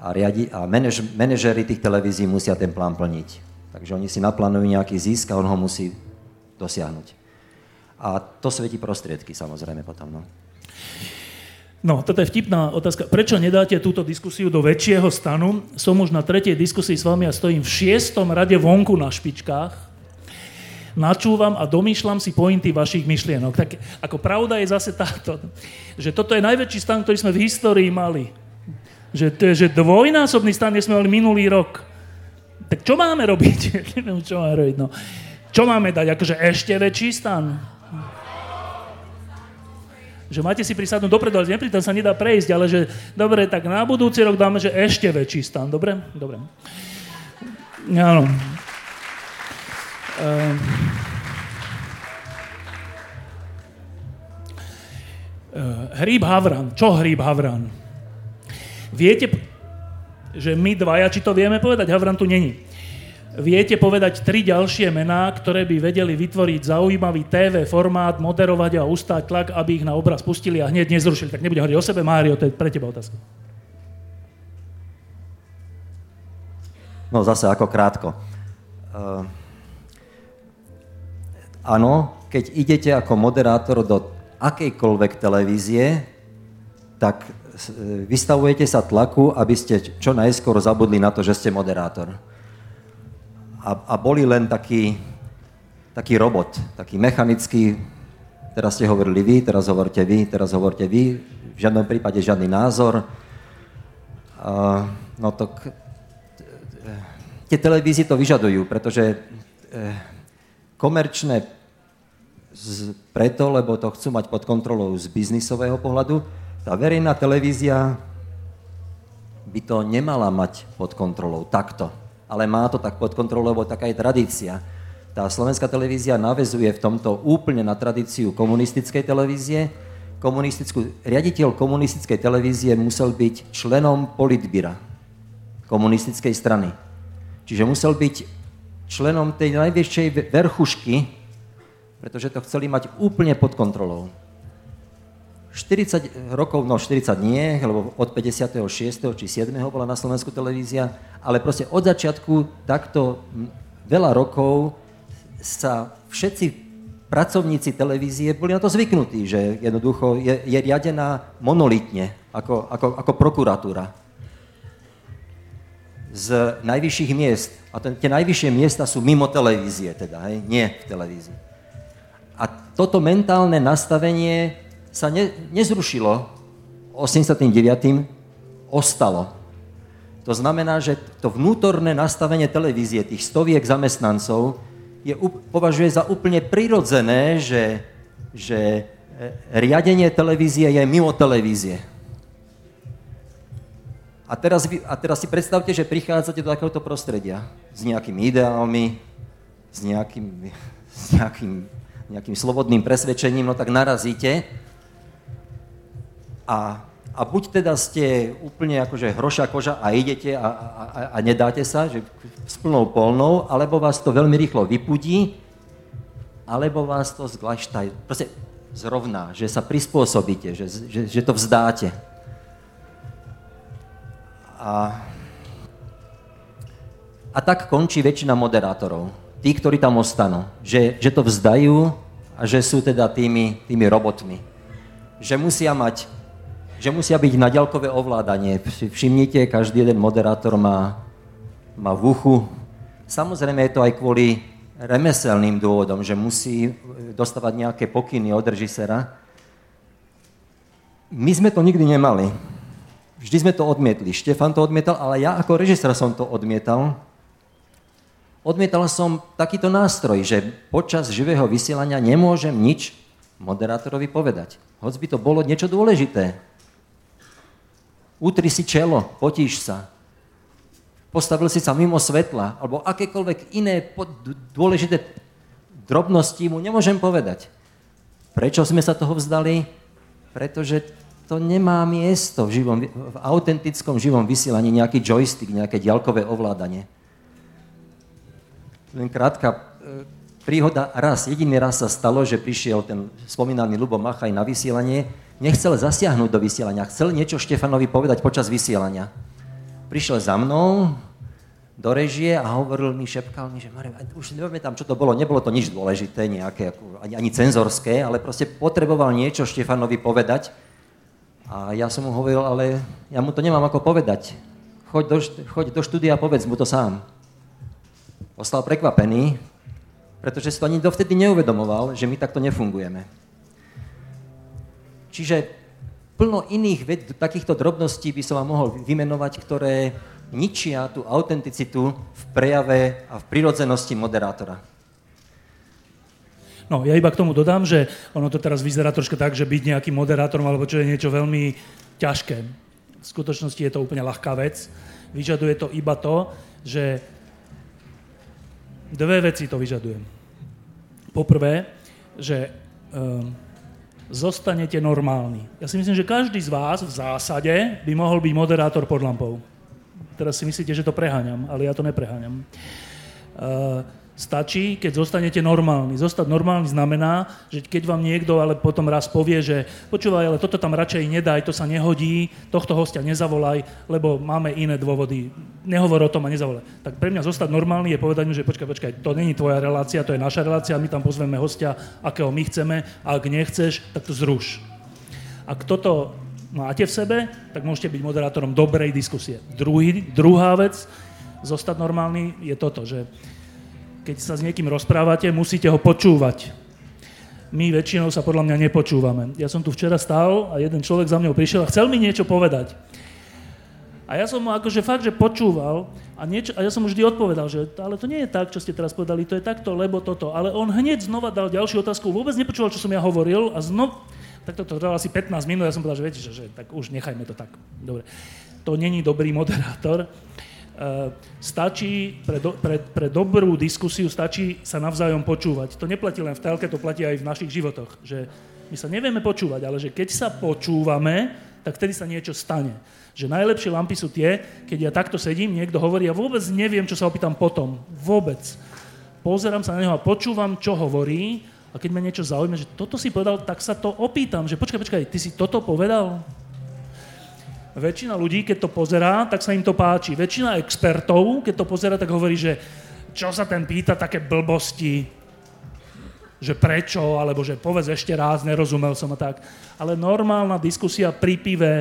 Speaker 2: a, riadi, a manaž, manažéri tých televízií musia ten plán plniť. Takže oni si naplánujú nejaký zisk a on ho musí dosiahnuť. A to svetí prostriedky samozrejme potom. No.
Speaker 1: No, toto je vtipná otázka. Prečo nedáte túto diskusiu do väčšieho stanu? Som už na tretej diskusii s vami a stojím v šiestom rade vonku na špičkách načúvam a domýšľam si pointy vašich myšlienok. Tak ako pravda je zase táto, že toto je najväčší stan, ktorý sme v histórii mali. Že, že dvojnásobný stan, kde sme mali minulý rok. Tak čo máme robiť? [LAUGHS] Neviem, čo máme robiť. No. Čo máme dať? Akože ešte väčší stan? Že máte si prisadnúť dopredu, ale nepri sa nedá prejsť, ale že dobre, tak na budúci rok dáme, že ešte väčší stan. Dobre? Dobre. Áno. Uh, hríb Havran. Čo hríb Havran? Viete, že my dvaja, či to vieme povedať, Havran tu není. Viete povedať tri ďalšie mená, ktoré by vedeli vytvoriť zaujímavý TV formát, moderovať a ustáť tlak, aby ich na obraz pustili a hneď nezrušili. Tak nebudem hovoriť o sebe, Mário, to je pre teba otázka.
Speaker 2: No zase ako krátko. Uh Áno, keď idete ako moderátor do akejkoľvek televízie, tak vystavujete sa tlaku, aby ste čo najskôr zabudli na to, že ste moderátor. A, a boli len taký, taký robot, taký mechanický, teraz ste hovorili vy, teraz hovorte vy, teraz hovorte vy, v žiadnom prípade žiadny názor. Uh, no to k, tie televízie to vyžadujú, pretože uh, komerčné z, preto, lebo to chcú mať pod kontrolou z biznisového pohľadu. Tá verejná televízia by to nemala mať pod kontrolou takto. Ale má to tak pod kontrolou, lebo taká je tradícia. Tá slovenská televízia navezuje v tomto úplne na tradíciu komunistickej televízie. Komunistickú, riaditeľ komunistickej televízie musel byť členom politbyra komunistickej strany. Čiže musel byť členom tej najväčšej verchušky, pretože to chceli mať úplne pod kontrolou. 40 rokov, no 40 nie, lebo od 56. či 7. bola na Slovensku televízia, ale proste od začiatku takto veľa rokov sa všetci pracovníci televízie boli na to zvyknutí, že jednoducho je, je riadená monolitne, ako, ako, ako prokuratúra. Z najvyšších miest. A ten, tie najvyššie miesta sú mimo televízie, teda, hej? nie v televízii. A toto mentálne nastavenie sa ne, nezrušilo 89. ostalo. To znamená, že to vnútorné nastavenie televízie, tých stoviek zamestnancov, je, považuje za úplne prirodzené, že, že e, riadenie televízie je mimo televízie. A teraz, a teraz si predstavte, že prichádzate do takéhoto prostredia s nejakými ideálmi, s nejakým, s nejakým, nejakým slobodným presvedčením, no tak narazíte a, a buď teda ste úplne akože hrošia koža a idete a, a, a nedáte sa, že s plnou polnou, alebo vás to veľmi rýchlo vypudí, alebo vás to zglaštaj, proste zrovná, že sa prispôsobíte, že, že, že to vzdáte. A, a tak končí väčšina moderátorov. Tí, ktorí tam ostanú. Že, že to vzdajú a že sú teda tými, tými robotmi. Že musia mať že musia byť naďalkové ovládanie. Všimnite, každý jeden moderátor má, má v uchu. Samozrejme je to aj kvôli remeselným dôvodom, že musí dostávať nejaké pokyny od režisera. My sme to nikdy nemali. Vždy sme to odmietli. Štefan to odmietal, ale ja ako režisér som to odmietal. Odmietal som takýto nástroj, že počas živého vysielania nemôžem nič moderátorovi povedať. Hoď by to bolo niečo dôležité. Utri si čelo, potíš sa. Postavil si sa mimo svetla, alebo akékoľvek iné dôležité drobnosti mu nemôžem povedať. Prečo sme sa toho vzdali? Pretože to nemá miesto v, živom, v autentickom živom vysielaní nejaký joystick, nejaké ďalkové ovládanie. Len krátka e, príhoda raz, jediný raz sa stalo, že prišiel ten spomínaný Lubo Machaj na vysielanie nechcel zasiahnuť do vysielania, chcel niečo Štefanovi povedať počas vysielania. Prišiel za mnou do režie a hovoril mi, šepkal mi, že Marek, už tam, čo to bolo, nebolo to nič dôležité, nejaké, ani, ani cenzorské, ale proste potreboval niečo Štefanovi povedať. A ja som mu hovoril, ale ja mu to nemám ako povedať. Choď do, choď do štúdia a povedz mu to sám. Ostal prekvapený, pretože si to ani dovtedy neuvedomoval, že my takto nefungujeme. Čiže plno iných ved, takýchto drobností by som vám mohol vymenovať, ktoré ničia tú autenticitu v prejave a v prirodzenosti moderátora.
Speaker 1: No, ja iba k tomu dodám, že ono to teraz vyzerá troška tak, že byť nejakým moderátorom alebo čo je niečo veľmi ťažké. V skutočnosti je to úplne ľahká vec. Vyžaduje to iba to, že dve veci to vyžadujem. Poprvé, že um, zostanete normálni. Ja si myslím, že každý z vás v zásade by mohol byť moderátor pod lampou. Teraz si myslíte, že to preháňam, ale ja to nepreháňam. Uh, Stačí, keď zostanete normálni. Zostať normálny znamená, že keď vám niekto ale potom raz povie, že počúvaj, ale toto tam radšej nedaj, to sa nehodí, tohto hostia nezavolaj, lebo máme iné dôvody. Nehovor o tom a nezavolaj. Tak pre mňa zostať normálny je povedať mu, že počkaj, počkaj, to není tvoja relácia, to je naša relácia, my tam pozveme hostia, akého my chceme a ak nechceš, tak to zruš. Ak toto máte v sebe, tak môžete byť moderátorom dobrej diskusie. Druhý, druhá vec, zostať normálny je toto, že keď sa s niekým rozprávate, musíte ho počúvať. My väčšinou sa podľa mňa nepočúvame. Ja som tu včera stál a jeden človek za mňou prišiel a chcel mi niečo povedať. A ja som mu akože fakt, že počúval a, niečo, a ja som mu vždy odpovedal, že ale to nie je tak, čo ste teraz povedali, to je takto, lebo toto. Ale on hneď znova dal ďalšiu otázku, vôbec nepočúval, čo som ja hovoril a znova, tak toto trvalo asi 15 minút, ja som povedal, že viete, že, že tak už nechajme to tak. Dobre. To není dobrý moderátor. Eh, stačí, pre, do, pre, pre dobrú diskusiu stačí sa navzájom počúvať. To neplatí len v telke, to platí aj v našich životoch. Že my sa nevieme počúvať, ale že keď sa počúvame, tak vtedy sa niečo stane. Že najlepšie lampy sú tie, keď ja takto sedím, niekto hovorí a vôbec neviem, čo sa opýtam potom. Vôbec. Pozerám sa na neho a počúvam, čo hovorí a keď ma niečo zaujíma, že toto si povedal, tak sa to opýtam, že počkaj, počkaj, ty si toto povedal? Väčšina ľudí, keď to pozerá, tak sa im to páči. Väčšina expertov, keď to pozerá, tak hovorí, že čo sa ten pýta, také blbosti, že prečo, alebo že povedz ešte raz, nerozumel som a tak. Ale normálna diskusia pri pive,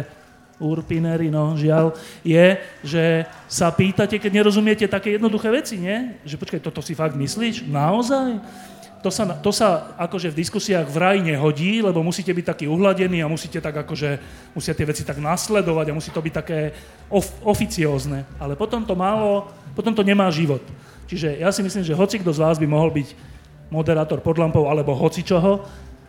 Speaker 1: urpinery, no žiaľ, je, že sa pýtate, keď nerozumiete také jednoduché veci, nie? Že počkaj, toto si fakt myslíš? Naozaj? To sa, to sa akože v diskusiách vraj nehodí, lebo musíte byť taký uhladení a musíte tak akože, musia tie veci tak nasledovať a musí to byť také of, oficiózne. Ale potom to málo, potom to nemá život. Čiže ja si myslím, že hoci kto z vás by mohol byť moderátor pod lampou alebo hoci čoho,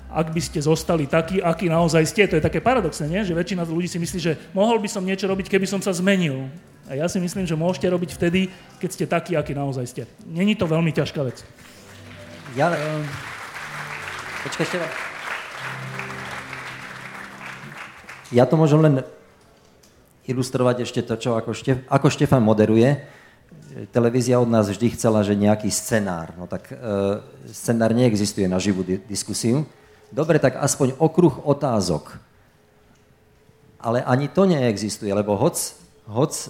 Speaker 1: ak by ste zostali takí, akí naozaj ste. To je také paradoxné, nie? že väčšina ľudí si myslí, že mohol by som niečo robiť, keby som sa zmenil. A ja si myslím, že môžete robiť vtedy, keď ste takí, akí naozaj ste. Není to veľmi ťažká vec.
Speaker 2: Ja... Um, počkaj, ešte Ja to môžem len ilustrovať ešte to, čo ako, Štef, ako Štefan moderuje. Televízia od nás vždy chcela, že nejaký scenár. No tak e, scenár neexistuje na živú di- diskusiu. Dobre, tak aspoň okruh otázok. Ale ani to neexistuje, lebo hoc, hoc e,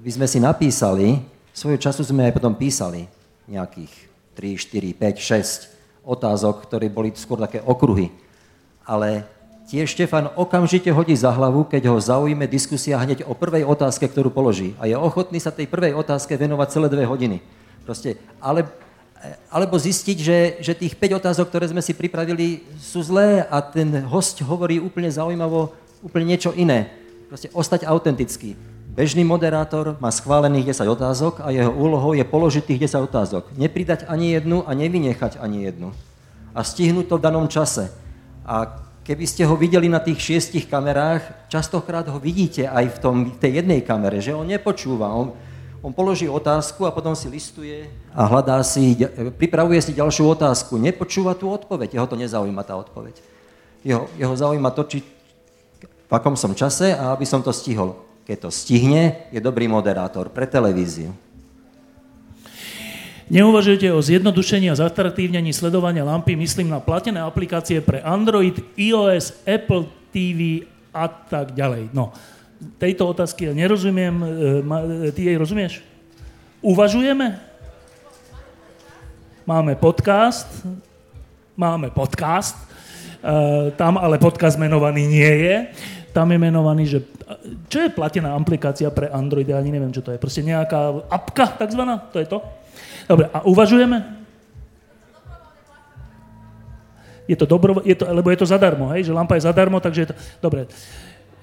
Speaker 2: by sme si napísali, svojho času sme aj potom písali nejakých 3, 4, 5, 6 otázok, ktoré boli skôr také okruhy. Ale tie Štefan okamžite hodí za hlavu, keď ho zaujíme diskusia hneď o prvej otázke, ktorú položí. A je ochotný sa tej prvej otázke venovať celé dve hodiny. Proste, ale, alebo zistiť, že, že tých 5 otázok, ktoré sme si pripravili, sú zlé a ten host hovorí úplne zaujímavo, úplne niečo iné. Proste ostať autentický. Bežný moderátor má schválených 10 otázok a jeho úlohou je položiť tých 10 otázok. Nepridať ani jednu a nevynechať ani jednu. A stihnúť to v danom čase. A keby ste ho videli na tých šiestich kamerách, častokrát ho vidíte aj v tom, tej jednej kamere, že on nepočúva. On, on položí otázku a potom si listuje a hľadá si, pripravuje si ďalšiu otázku. Nepočúva tú odpoveď, jeho to nezaujíma tá odpoveď. Jeho, jeho zaujíma to, či, v akom som čase a aby som to stihol. Keď to stihne, je dobrý moderátor pre televíziu.
Speaker 1: Neuvažujete o zjednodušení a zatraktívnení sledovania lampy, myslím na platené aplikácie pre Android, iOS, Apple TV a tak ďalej. No, tejto otázky ja nerozumiem. E, e, ty jej rozumieš? Uvažujeme? Máme podcast, máme podcast, e, tam ale podcast menovaný nie je tam je menovaný, že čo je platená aplikácia pre Android, ja ani neviem, čo to je. Proste nejaká apka takzvaná, to je to? Dobre, a uvažujeme? Je to dobro, je to, lebo je to zadarmo, hej, že lampa je zadarmo, takže je to, dobre.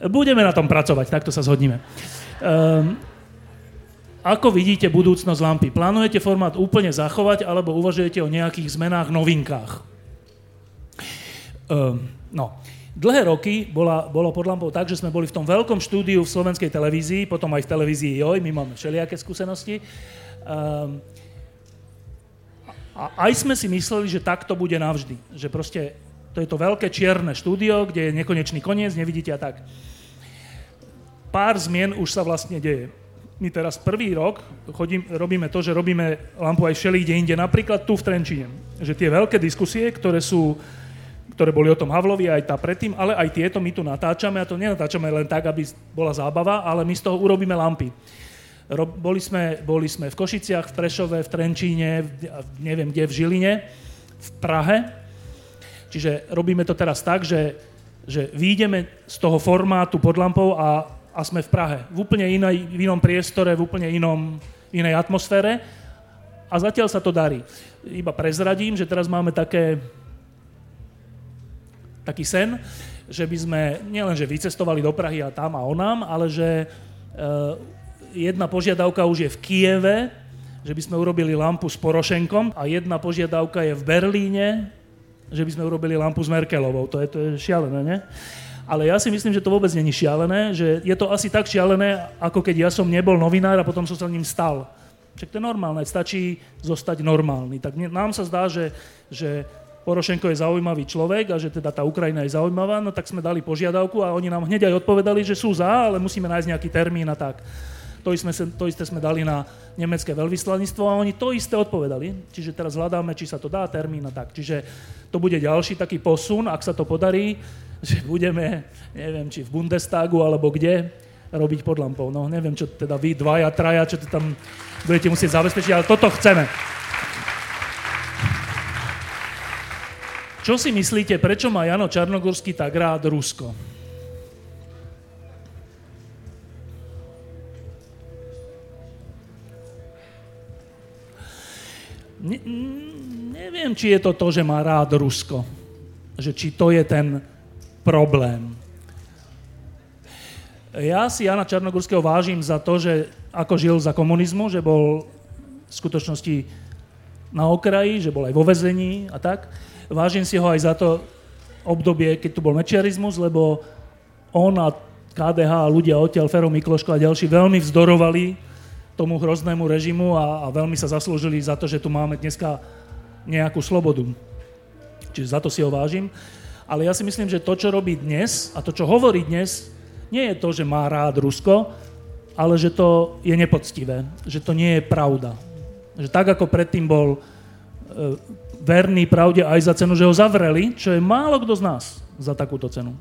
Speaker 1: Budeme na tom pracovať, takto sa zhodníme. Um, ako vidíte budúcnosť lampy? Plánujete formát úplne zachovať, alebo uvažujete o nejakých zmenách, novinkách? Um, no, Dlhé roky bola, bolo pod lampou tak, že sme boli v tom veľkom štúdiu v slovenskej televízii, potom aj v televízii JOJ, my máme všelijaké skúsenosti. Um, a aj sme si mysleli, že takto bude navždy. Že proste to je to veľké čierne štúdio, kde je nekonečný koniec, nevidíte a tak. Pár zmien už sa vlastne deje. My teraz prvý rok chodím, robíme to, že robíme lampu aj všeli kde inde, napríklad tu v Trenčine. Že tie veľké diskusie, ktoré sú ktoré boli o tom Havlovi, aj tá predtým, ale aj tieto my tu natáčame a to nenatáčame len tak, aby bola zábava, ale my z toho urobíme lampy. Boli sme, boli sme v Košiciach, v Prešove, v Trenčíne, v, neviem kde, v Žiline, v Prahe. Čiže robíme to teraz tak, že, že výjdeme z toho formátu pod lampou a, a sme v Prahe. V úplne inej, v inom priestore, v úplne inom, inej atmosfére. A zatiaľ sa to darí. Iba prezradím, že teraz máme také taký sen, že by sme nielenže vycestovali do Prahy a tam a onám, ale že uh, jedna požiadavka už je v Kieve, že by sme urobili lampu s Porošenkom a jedna požiadavka je v Berlíne, že by sme urobili lampu s Merkelovou. To je, to je šialené, ne? Ale ja si myslím, že to vôbec není šialené, že je to asi tak šialené, ako keď ja som nebol novinár a potom som sa ním stal. Však to je normálne, stačí zostať normálny. Tak nám sa zdá, že, že Porošenko je zaujímavý človek a že teda tá Ukrajina je zaujímavá, no tak sme dali požiadavku a oni nám hneď aj odpovedali, že sú za, ale musíme nájsť nejaký termín a tak. to isté, to isté sme dali na nemecké veľvyslanectvo a oni to isté odpovedali. Čiže teraz hľadáme, či sa to dá termín a tak. Čiže to bude ďalší taký posun, ak sa to podarí, [LAUGHS] že budeme, neviem, či v Bundestagu alebo kde, robiť pod lampou. No neviem, čo teda vy dvaja, traja, čo to tam budete musieť zabezpečiť, ale toto chceme. Čo si myslíte, prečo má Jano Čarnogorský tak rád Rusko? Ne, neviem, či je to to, že má rád Rusko. Že či to je ten problém. Ja si Jana Čarnogurského vážim za to, že ako žil za komunizmu, že bol v skutočnosti na okraji, že bol aj vo vezení a tak. Vážim si ho aj za to obdobie, keď tu bol mečiarizmus, lebo on a KDH a ľudia odtiaľ, Fero Mikloško a ďalší, veľmi vzdorovali tomu hroznému režimu a, a veľmi sa zaslúžili za to, že tu máme dneska nejakú slobodu. Čiže za to si ho vážim. Ale ja si myslím, že to, čo robí dnes a to, čo hovorí dnes, nie je to, že má rád Rusko, ale že to je nepoctivé, že to nie je pravda. Že tak, ako predtým bol e, verný pravde aj za cenu, že ho zavreli, čo je málo kto z nás za takúto cenu.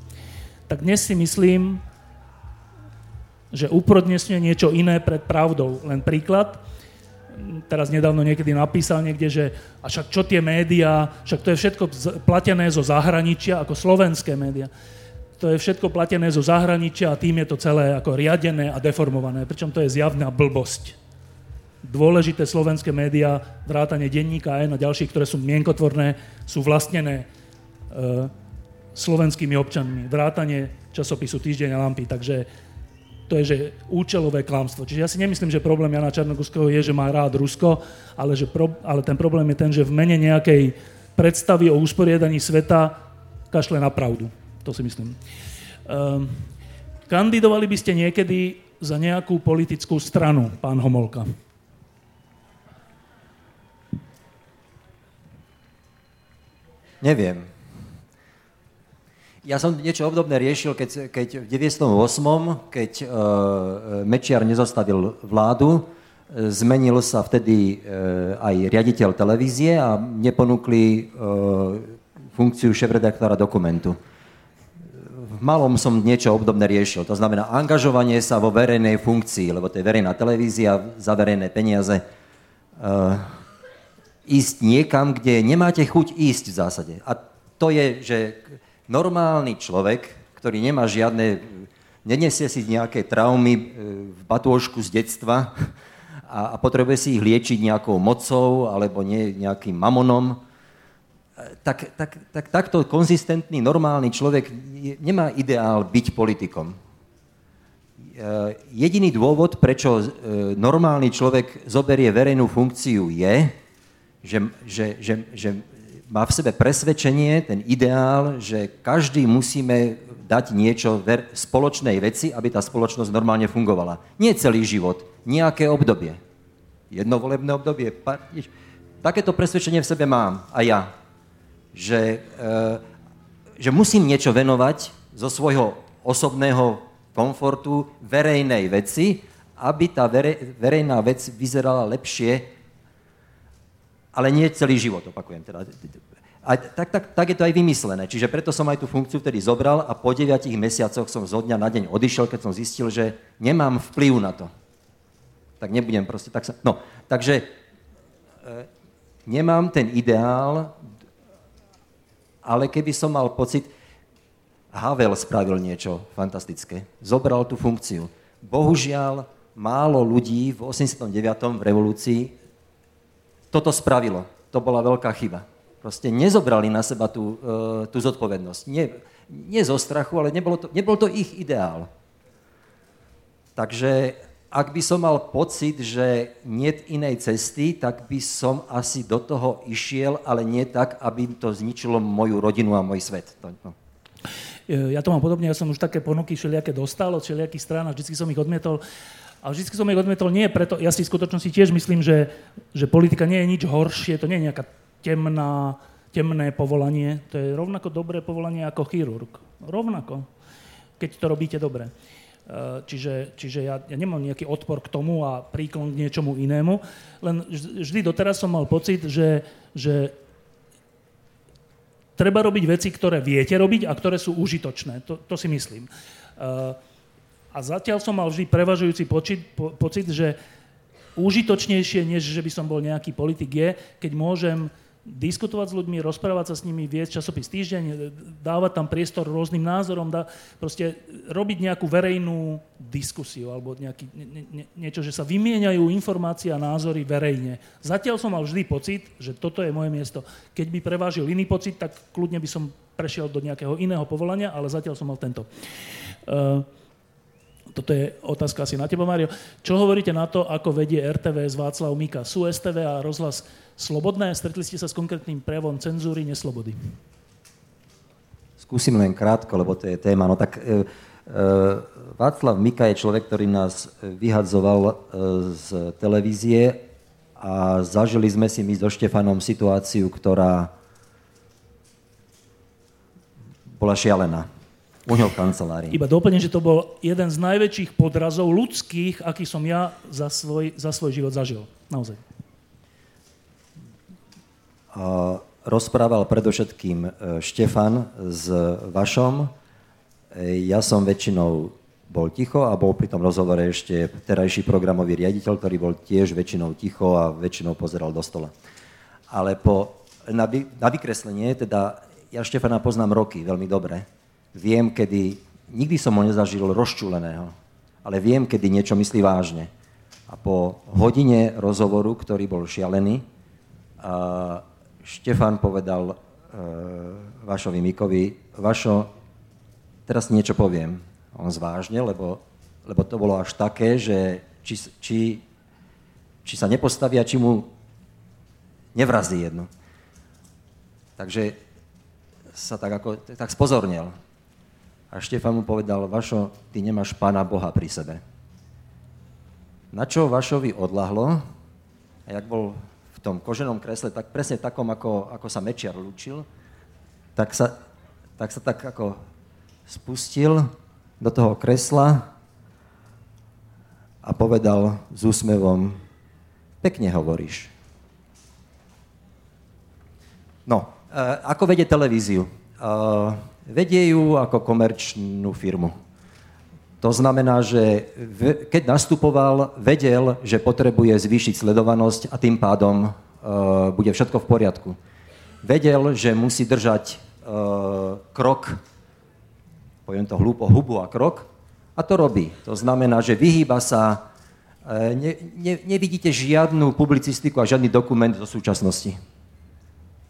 Speaker 1: Tak dnes si myslím, že uprodnesňuje niečo iné pred pravdou. Len príklad, teraz nedávno niekedy napísal niekde, že a však čo tie médiá, však to je všetko platené zo zahraničia, ako slovenské médiá. To je všetko platené zo zahraničia a tým je to celé ako riadené a deformované, pričom to je zjavná blbosť. Dôležité slovenské médiá, vrátane denníka N a ďalších, ktoré sú mienkotvorné, sú vlastnené e, slovenskými občanmi. Vrátanie časopisu Týždeň a lampy. Takže to je že účelové klamstvo. Čiže ja si nemyslím, že problém Jana Čarnogurského je, že má rád Rusko, ale, že pro, ale ten problém je ten, že v mene nejakej predstavy o usporiadaní sveta kašle na pravdu. To si myslím. Um, kandidovali by ste niekedy za nejakú politickú stranu, pán Homolka?
Speaker 2: Neviem. Ja som niečo obdobné riešil, keď, keď v 98. keď uh, Mečiar nezostavil vládu, zmenil sa vtedy uh, aj riaditeľ televízie a neponúkli uh, funkciu šéf-redaktora dokumentu. V malom som niečo obdobné riešil. To znamená angažovanie sa vo verejnej funkcii, lebo to je verejná televízia za verejné peniaze. Uh, ísť niekam, kde nemáte chuť ísť v zásade. A to je, že normálny človek, ktorý nemá žiadne, nenesie si nejaké traumy e, v batôžku z detstva a, a potrebuje si ich liečiť nejakou mocou alebo nie, nejakým mamonom, e, tak, tak, tak takto konzistentný, normálny človek nemá ideál byť politikom. E, jediný dôvod, prečo normálny človek zoberie verejnú funkciu je, že, že, že, že má v sebe presvedčenie, ten ideál, že každý musíme dať niečo ver, spoločnej veci, aby tá spoločnosť normálne fungovala. Nie celý život, nejaké obdobie. Jednovolebné obdobie. Takéto presvedčenie v sebe mám a ja. Že, e, že musím niečo venovať zo svojho osobného komfortu verejnej veci, aby tá verej, verejná vec vyzerala lepšie ale nie celý život, opakujem teda. A tak, tak, tak je to aj vymyslené. Čiže preto som aj tú funkciu vtedy zobral a po 9 mesiacoch som zo dňa na deň odišiel, keď som zistil, že nemám vplyv na to. Tak nebudem proste, tak sa, no, takže e, nemám ten ideál, ale keby som mal pocit, Havel spravil niečo fantastické. Zobral tú funkciu. Bohužiaľ, málo ľudí v 89. v revolúcii toto spravilo. To bola veľká chyba. Proste nezobrali na seba tú, uh, tú zodpovednosť. Nie, nie zo strachu, ale nebolo to, nebol to ich ideál. Takže ak by som mal pocit, že nie inej cesty, tak by som asi do toho išiel, ale nie tak, aby to zničilo moju rodinu a môj svet. No.
Speaker 1: Ja to mám podobne, ja som už také ponuky všelijaké dostal od všelijakých strán a vždy som ich odmietol. A vždy som ich odmietol nie preto, ja si v skutočnosti tiež myslím, že, že politika nie je nič horšie, to nie je nejaká temná, temné povolanie, to je rovnako dobré povolanie ako chirurg. Rovnako, keď to robíte dobre. čiže, čiže ja, ja nemám nejaký odpor k tomu a príklon k niečomu inému, len vždy doteraz som mal pocit, že, že treba robiť veci, ktoré viete robiť a ktoré sú užitočné. To, to si myslím. A zatiaľ som mal vždy prevažujúci pocit, po, pocit, že užitočnejšie, než že by som bol nejaký politik je, keď môžem diskutovať s ľuďmi, rozprávať sa s nimi, viesť časopis týždeň, dávať tam priestor rôznym názorom, dá, proste robiť nejakú verejnú diskusiu alebo nejaký, nie, nie, niečo, že sa vymieňajú informácie a názory verejne. Zatiaľ som mal vždy pocit, že toto je moje miesto. Keď by prevážil iný pocit, tak kľudne by som prešiel do nejakého iného povolania, ale zatiaľ som mal tento. Uh, toto je otázka asi na teba, Mario. Čo hovoríte na to, ako vedie RTVS Václav Mika? Sú STV a rozhlas slobodné? Stretli ste sa s konkrétnym prejavom cenzúry, neslobody?
Speaker 2: Skúsim len krátko, lebo to je téma. No tak e, e, Václav Mika je človek, ktorý nás vyhadzoval e, z televízie a zažili sme si my so Štefanom situáciu, ktorá bola šialená u neho v kancelárii.
Speaker 1: Iba doplním, že to bol jeden z najväčších podrazov ľudských, aký som ja za svoj, za svoj život zažil. Naozaj.
Speaker 2: A rozprával predovšetkým e, Štefan s Vašom. E, ja som väčšinou bol ticho a bol pri tom rozhovore ešte terajší programový riaditeľ, ktorý bol tiež väčšinou ticho a väčšinou pozeral do stola. Ale po, na, vy, na vykreslenie, teda ja Štefana poznám roky veľmi dobre, Viem, kedy, nikdy som ho nezažil rozčuleného, ale viem, kedy niečo myslí vážne. A po hodine rozhovoru, ktorý bol šialený, Štefan povedal uh, Vašovi Mikovi, Vašo, teraz niečo poviem. On zvážne, lebo, lebo to bolo až také, že či, či, či sa nepostavia, či mu nevrazí jedno. Takže sa tak, ako, tak spozornil. A Štefan mu povedal, Vašo, ty nemáš Pána Boha pri sebe. Na čo Vašovi odlahlo, a jak bol v tom koženom kresle, tak presne takom, ako, ako sa Mečiar lúčil, tak sa, tak sa tak ako spustil do toho kresla a povedal s úsmevom, pekne hovoríš. No, e, ako vedie televíziu? E, vedie ju ako komerčnú firmu. To znamená, že keď nastupoval, vedel, že potrebuje zvýšiť sledovanosť a tým pádom uh, bude všetko v poriadku. Vedel, že musí držať uh, krok, poviem to hlúpo, hubu a krok, a to robí. To znamená, že vyhýba sa, uh, ne, ne, nevidíte žiadnu publicistiku a žiadny dokument zo súčasnosti.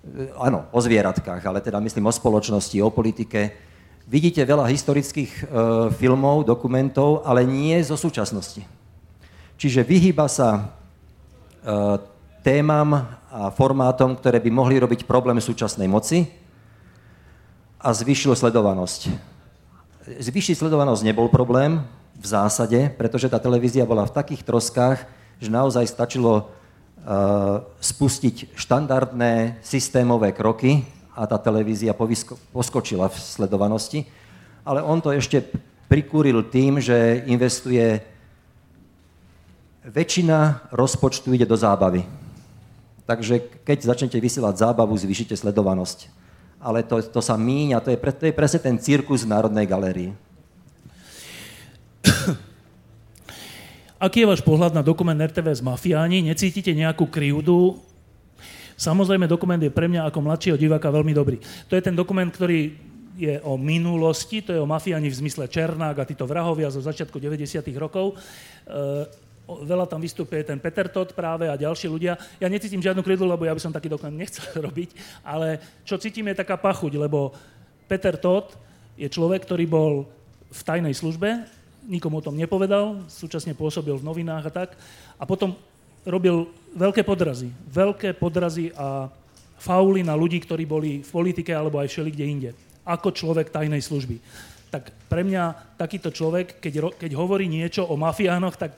Speaker 2: E, áno, o zvieratkách, ale teda myslím o spoločnosti, o politike. Vidíte veľa historických e, filmov, dokumentov, ale nie zo súčasnosti. Čiže vyhýba sa e, témam a formátom, ktoré by mohli robiť problém súčasnej moci a zvýšilo sledovanosť. Zvýšiť sledovanosť nebol problém v zásade, pretože tá televízia bola v takých troskách, že naozaj stačilo spustiť štandardné systémové kroky a tá televízia poskočila v sledovanosti. Ale on to ešte prikúril tým, že investuje väčšina rozpočtu ide do zábavy. Takže keď začnete vysielať zábavu, zvýšite sledovanosť. Ale to, to sa míňa, to je, to je presne ten cirkus v Národnej galérii.
Speaker 1: Aký je váš pohľad na dokument RTV z Mafiáni? Necítite nejakú krivdu? Samozrejme, dokument je pre mňa ako mladšieho diváka veľmi dobrý. To je ten dokument, ktorý je o minulosti, to je o mafiáni v zmysle Černák a títo vrahovia zo začiatku 90. rokov. E, veľa tam vystupuje ten Peter Todd práve a ďalší ľudia. Ja necítim žiadnu kridu, lebo ja by som taký dokument [LAUGHS] nechcel robiť, ale čo cítim je taká pachuť, lebo Peter Todd je človek, ktorý bol v tajnej službe, nikomu o tom nepovedal, súčasne pôsobil v novinách a tak. A potom robil veľké podrazy. Veľké podrazy a fauly na ľudí, ktorí boli v politike alebo aj všeli kde inde. Ako človek tajnej služby. Tak pre mňa takýto človek, keď, keď hovorí niečo o mafiánoch, tak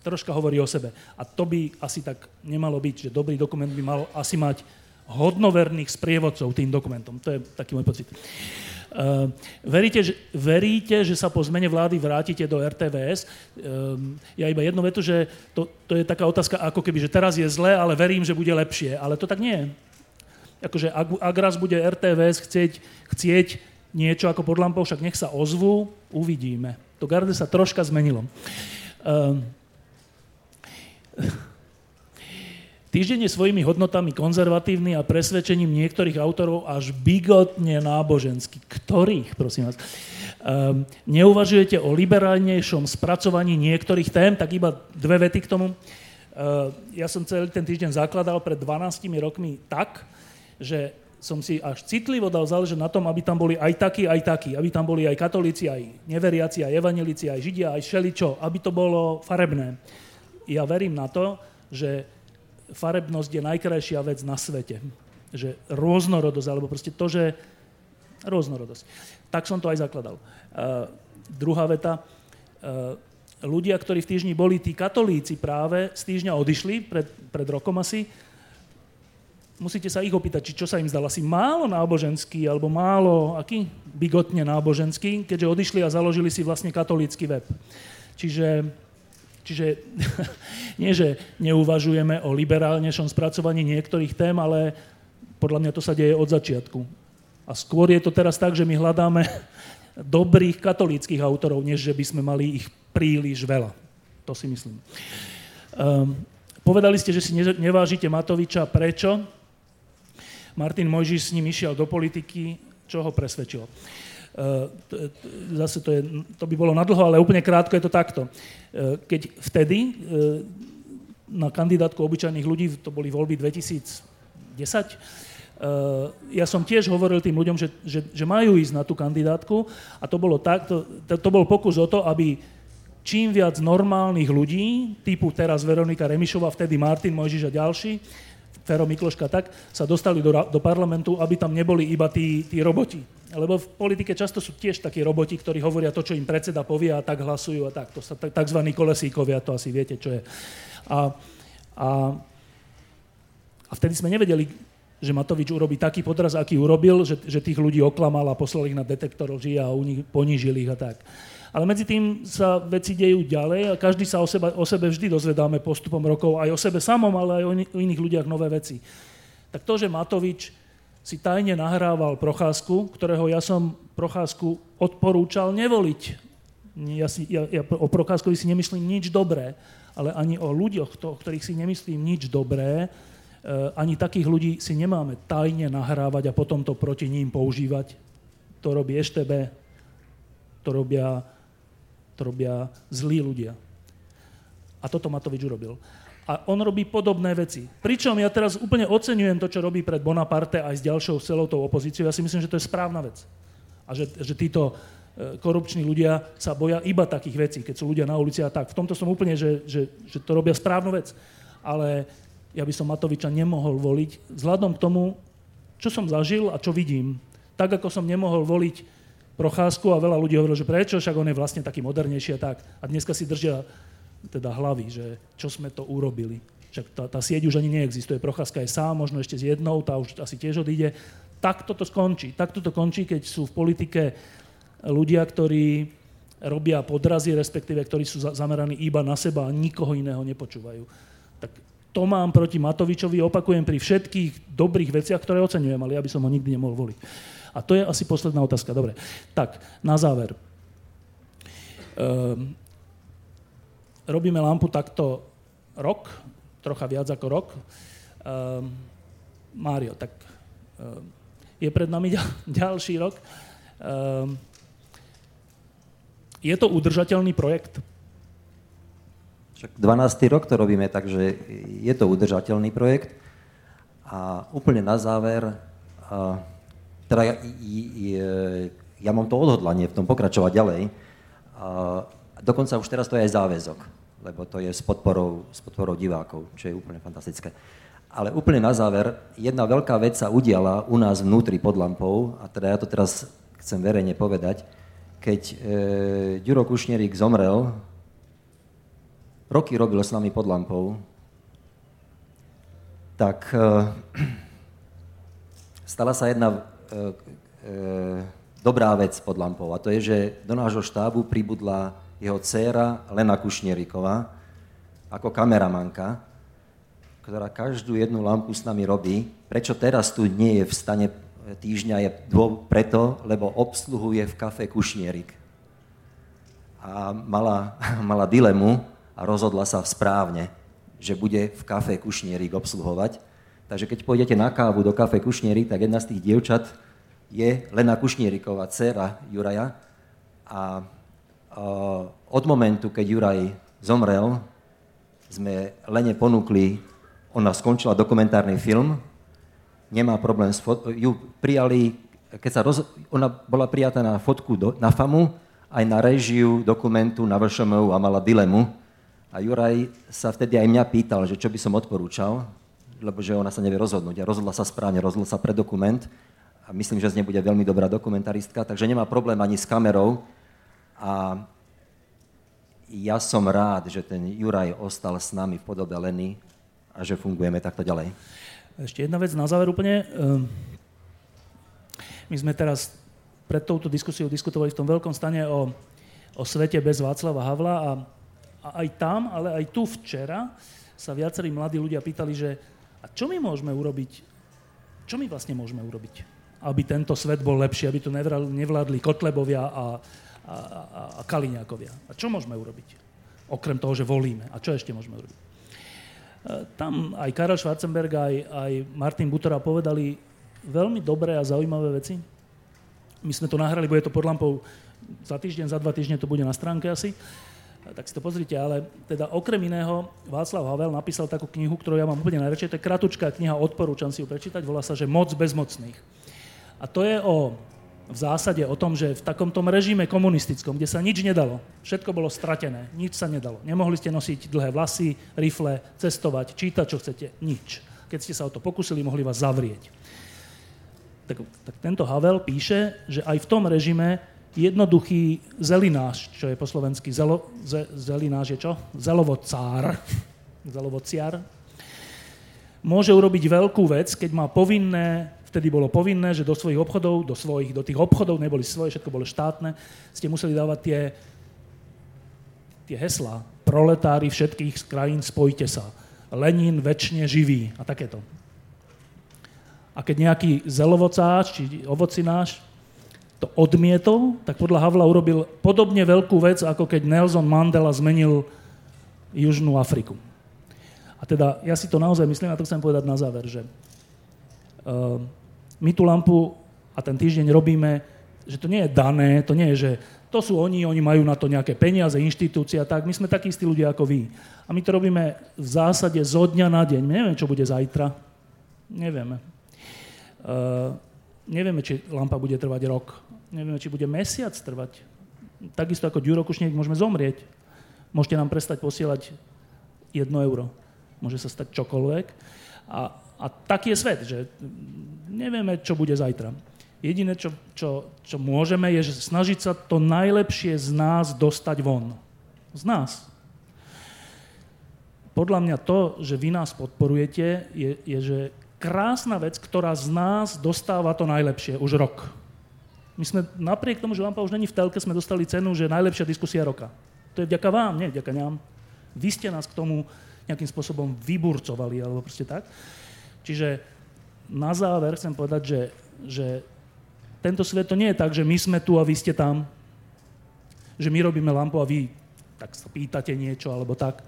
Speaker 1: troška hovorí o sebe. A to by asi tak nemalo byť, že dobrý dokument by mal asi mať hodnoverných sprievodcov tým dokumentom. To je taký môj pocit. Uh, veríte, že, veríte, že sa po zmene vlády vrátite do RTVS? Um, ja iba jednu vetu, že to, to je taká otázka, ako keby, že teraz je zle, ale verím, že bude lepšie. Ale to tak nie je. Akože ak, ak raz bude RTVS chcieť, chcieť niečo ako pod lampou, však nech sa ozvu, uvidíme. To garde sa troška zmenilo. Um, Týždeň je svojimi hodnotami konzervatívny a presvedčením niektorých autorov až bigotne náboženský. Ktorých, prosím vás? Um, neuvažujete o liberálnejšom spracovaní niektorých tém, tak iba dve vety k tomu. Uh, ja som celý ten týždeň zakladal pred 12 rokmi tak, že som si až citlivo dal záležať na tom, aby tam boli aj takí, aj takí. Aby tam boli aj katolíci, aj neveriaci, aj evanelici, aj židia, aj šeličo. Aby to bolo farebné. Ja verím na to, že farebnosť je najkrajšia vec na svete. Že rôznorodosť, alebo proste to, že rôznorodosť. Tak som to aj zakladal. Uh, druhá veta. Uh, ľudia, ktorí v týždni boli, tí katolíci práve, z týždňa odišli, pred, pred rokom asi, musíte sa ich opýtať, či čo sa im zdalo asi málo náboženský, alebo málo, aký bigotne náboženský, keďže odišli a založili si vlastne katolícky web. Čiže Čiže [LAUGHS] nie, že neuvažujeme o liberálnejšom spracovaní niektorých tém, ale podľa mňa to sa deje od začiatku. A skôr je to teraz tak, že my hľadáme [LAUGHS] dobrých katolíckých autorov, než že by sme mali ich príliš veľa. To si myslím. Um, povedali ste, že si nevážite Matoviča. Prečo? Martin Mojžiš s ním išiel do politiky. Čo ho presvedčilo? Uh, zase to, je, to by bolo nadlho, ale úplne krátko je to takto. Uh, keď vtedy uh, na kandidátku obyčajných ľudí, to boli voľby 2010, ja som tiež hovoril tým ľuďom, že, že, že majú ísť na tú kandidátku a to bolo tak, to, to, to bol pokus o to, aby čím viac normálnych ľudí, typu teraz Veronika Remišová, vtedy Martin Mojžiš a ďalší, Fero Mikloška tak, sa dostali do, do parlamentu, aby tam neboli iba tí, tí roboti. Lebo v politike často sú tiež takí roboti, ktorí hovoria to, čo im predseda povie a tak hlasujú a tak. To sa tzv. kolesíkovia, to asi viete, čo je. A, a, a vtedy sme nevedeli, že Matovič urobí taký podraz, aký urobil, že, že tých ľudí oklamal a poslal ich na detektor lží a nich ponížil ich a tak. Ale medzi tým sa veci dejú ďalej a každý sa o, seba, o sebe vždy dozvedáme postupom rokov, aj o sebe samom, ale aj o, o iných ľudiach nové veci. Tak to, že Matovič si tajne nahrával Procházku, ktorého ja som Procházku odporúčal nevoliť. Ja, si, ja, ja o Procházkovi si nemyslím nič dobré, ale ani o ľuďoch, to, o ktorých si nemyslím nič dobré, e, ani takých ľudí si nemáme tajne nahrávať a potom to proti ním používať. To robí EŠTB, to robia to robia zlí ľudia. A toto Matovič urobil. A on robí podobné veci. Pričom ja teraz úplne oceňujem to, čo robí pred Bonaparte aj s ďalšou celou tou opozíciou. Ja si myslím, že to je správna vec. A že, že títo e, korupční ľudia sa boja iba takých vecí, keď sú ľudia na ulici a tak. V tomto som úplne, že, že, že to robia správnu vec. Ale ja by som Matoviča nemohol voliť vzhľadom k tomu, čo som zažil a čo vidím. Tak, ako som nemohol voliť procházku a veľa ľudí hovorilo, že prečo, však on je vlastne taký modernejší a tak. A dneska si držia teda hlavy, že čo sme to urobili. Však tá, tá sieť už ani neexistuje. Procházka je sám, možno ešte s jednou, tá už asi tiež odíde. Tak toto skončí. Tak toto končí, keď sú v politike ľudia, ktorí robia podrazy, respektíve ktorí sú zameraní iba na seba a nikoho iného nepočúvajú. Tak to mám proti Matovičovi, opakujem, pri všetkých dobrých veciach, ktoré oceňujem, ale ja by som ho nikdy nemohol voliť. A to je asi posledná otázka. Dobre. Tak, na záver. Um, robíme lampu takto rok, trocha viac ako rok. Um, Mário, tak um, je pred nami [LAUGHS] ďal, ďalší rok. Um, je to udržateľný projekt?
Speaker 2: Však 12. rok to robíme, takže je to udržateľný projekt. A úplne na záver, uh, teda ja, ja, ja mám to odhodlanie v tom pokračovať ďalej. A dokonca už teraz to je aj záväzok, lebo to je s podporou, s podporou divákov, čo je úplne fantastické. Ale úplne na záver, jedna veľká vec sa udiala u nás vnútri pod lampou, a teda ja to teraz chcem verejne povedať, keď e, Ďuro Kušnierik zomrel, roky robil s nami pod lampou, tak e, [CLEARS THROAT] stala sa jedna E, e, dobrá vec pod lampou a to je, že do nášho štábu pribudla jeho dcéra Lena Kušnieríková ako kameramanka, ktorá každú jednu lampu s nami robí. Prečo teraz tu nie je v stane týždňa je preto, lebo obsluhuje v kafe Kušnierik. A mala, [LAUGHS] mala dilemu a rozhodla sa správne, že bude v kafe Kušnierik obsluhovať. Takže keď pôjdete na kávu do kafe Kušnierik, tak jedna z tých dievčat je Lena Kušnieriková, dcera Juraja. A od momentu, keď Juraj zomrel, sme Lene ponúkli, ona skončila dokumentárny film, nemá problém s fot- ju prijali, keď sa roz- ona bola prijatá na fotku do, na FAMu, aj na režiu dokumentu na VŠMU a mala dilemu. A Juraj sa vtedy aj mňa pýtal, že čo by som odporúčal, lebo že ona sa nevie rozhodnúť. A rozhodla sa správne, rozhodla sa pre dokument. A myslím, že z nej bude veľmi dobrá dokumentaristka, takže nemá problém ani s kamerou. A ja som rád, že ten Juraj ostal s nami v podobe Leny a že fungujeme takto ďalej.
Speaker 1: Ešte jedna vec na záver úplne. Ehm, my sme teraz pred touto diskusiou diskutovali v tom veľkom stane o, o svete bez Václava Havla a, a aj tam, ale aj tu včera sa viacerí mladí ľudia pýtali, že a čo my môžeme urobiť, čo my vlastne môžeme urobiť, aby tento svet bol lepší, aby tu nevládli Kotlebovia a, a, a, a Kaliňákovia. A čo môžeme urobiť? Okrem toho, že volíme. A čo ešte môžeme urobiť? E, tam aj Karel Schwarzenberg, aj, aj Martin Butora povedali veľmi dobré a zaujímavé veci. My sme to nahrali, bude to pod lampou za týždeň, za dva týždne to bude na stránke asi. Tak si to pozrite, ale teda okrem iného Václav Havel napísal takú knihu, ktorú ja mám úplne najradšej. To je kratučká kniha, odporúčam si ju prečítať, volá sa, že Moc bezmocných. A to je o v zásade o tom, že v takomto režime komunistickom, kde sa nič nedalo, všetko bolo stratené, nič sa nedalo. Nemohli ste nosiť dlhé vlasy, rifle, cestovať, čítať, čo chcete, nič. Keď ste sa o to pokusili, mohli vás zavrieť. Tak, tak tento Havel píše, že aj v tom režime jednoduchý zelináš, čo je po slovensky, zelo, ze, zelináš je čo? Zelovocár, zelovociar, môže urobiť veľkú vec, keď má povinné vtedy bolo povinné, že do svojich obchodov, do svojich, do tých obchodov neboli svoje, všetko bolo štátne, ste museli dávať tie, tie heslá. Proletári všetkých krajín, spojte sa. Lenin väčšine živý a takéto. A keď nejaký zelovocáč či ovocináš to odmietol, tak podľa Havla urobil podobne veľkú vec, ako keď Nelson Mandela zmenil Južnú Afriku. A teda ja si to naozaj myslím, a to chcem povedať na záver, že uh, my tú lampu a ten týždeň robíme, že to nie je dané, to nie je, že to sú oni, oni majú na to nejaké peniaze, inštitúcia, tak my sme takí istí ľudia ako vy. A my to robíme v zásade zo dňa na deň. My nevieme, čo bude zajtra. Nevieme. Uh, nevieme, či lampa bude trvať rok. Nevieme, či bude mesiac trvať. Takisto ako Ďuro Kušník môžeme zomrieť. Môžete nám prestať posielať jedno euro. Môže sa stať čokoľvek. A a taký je svet, že nevieme, čo bude zajtra. Jediné, čo, čo, čo môžeme, je že snažiť sa to najlepšie z nás dostať von. Z nás. Podľa mňa to, že vy nás podporujete, je, je že krásna vec, ktorá z nás dostáva to najlepšie už rok. My sme napriek tomu, že Lampa už není v telke, sme dostali cenu, že najlepšia diskusia roka. To je vďaka vám, nie vďaka nám. Vy ste nás k tomu nejakým spôsobom vyburcovali, alebo proste tak. Čiže na záver chcem povedať, že, že tento svet to nie je tak, že my sme tu a vy ste tam, že my robíme lampu a vy tak sa pýtate niečo alebo tak.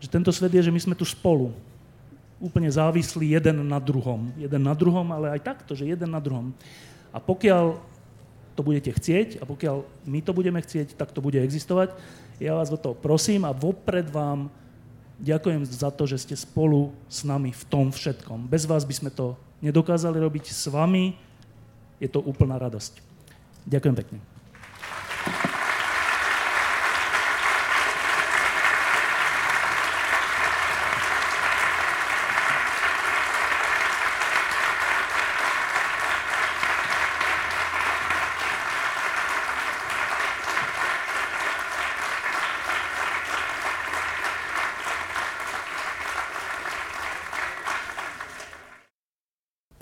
Speaker 1: Že tento svet je, že my sme tu spolu. Úplne závislí jeden na druhom. Jeden na druhom, ale aj takto, že jeden na druhom. A pokiaľ to budete chcieť a pokiaľ my to budeme chcieť, tak to bude existovať. Ja vás o to prosím a vopred vám Ďakujem za to, že ste spolu s nami v tom všetkom. Bez vás by sme to nedokázali robiť. S vami je to úplná radosť. Ďakujem pekne.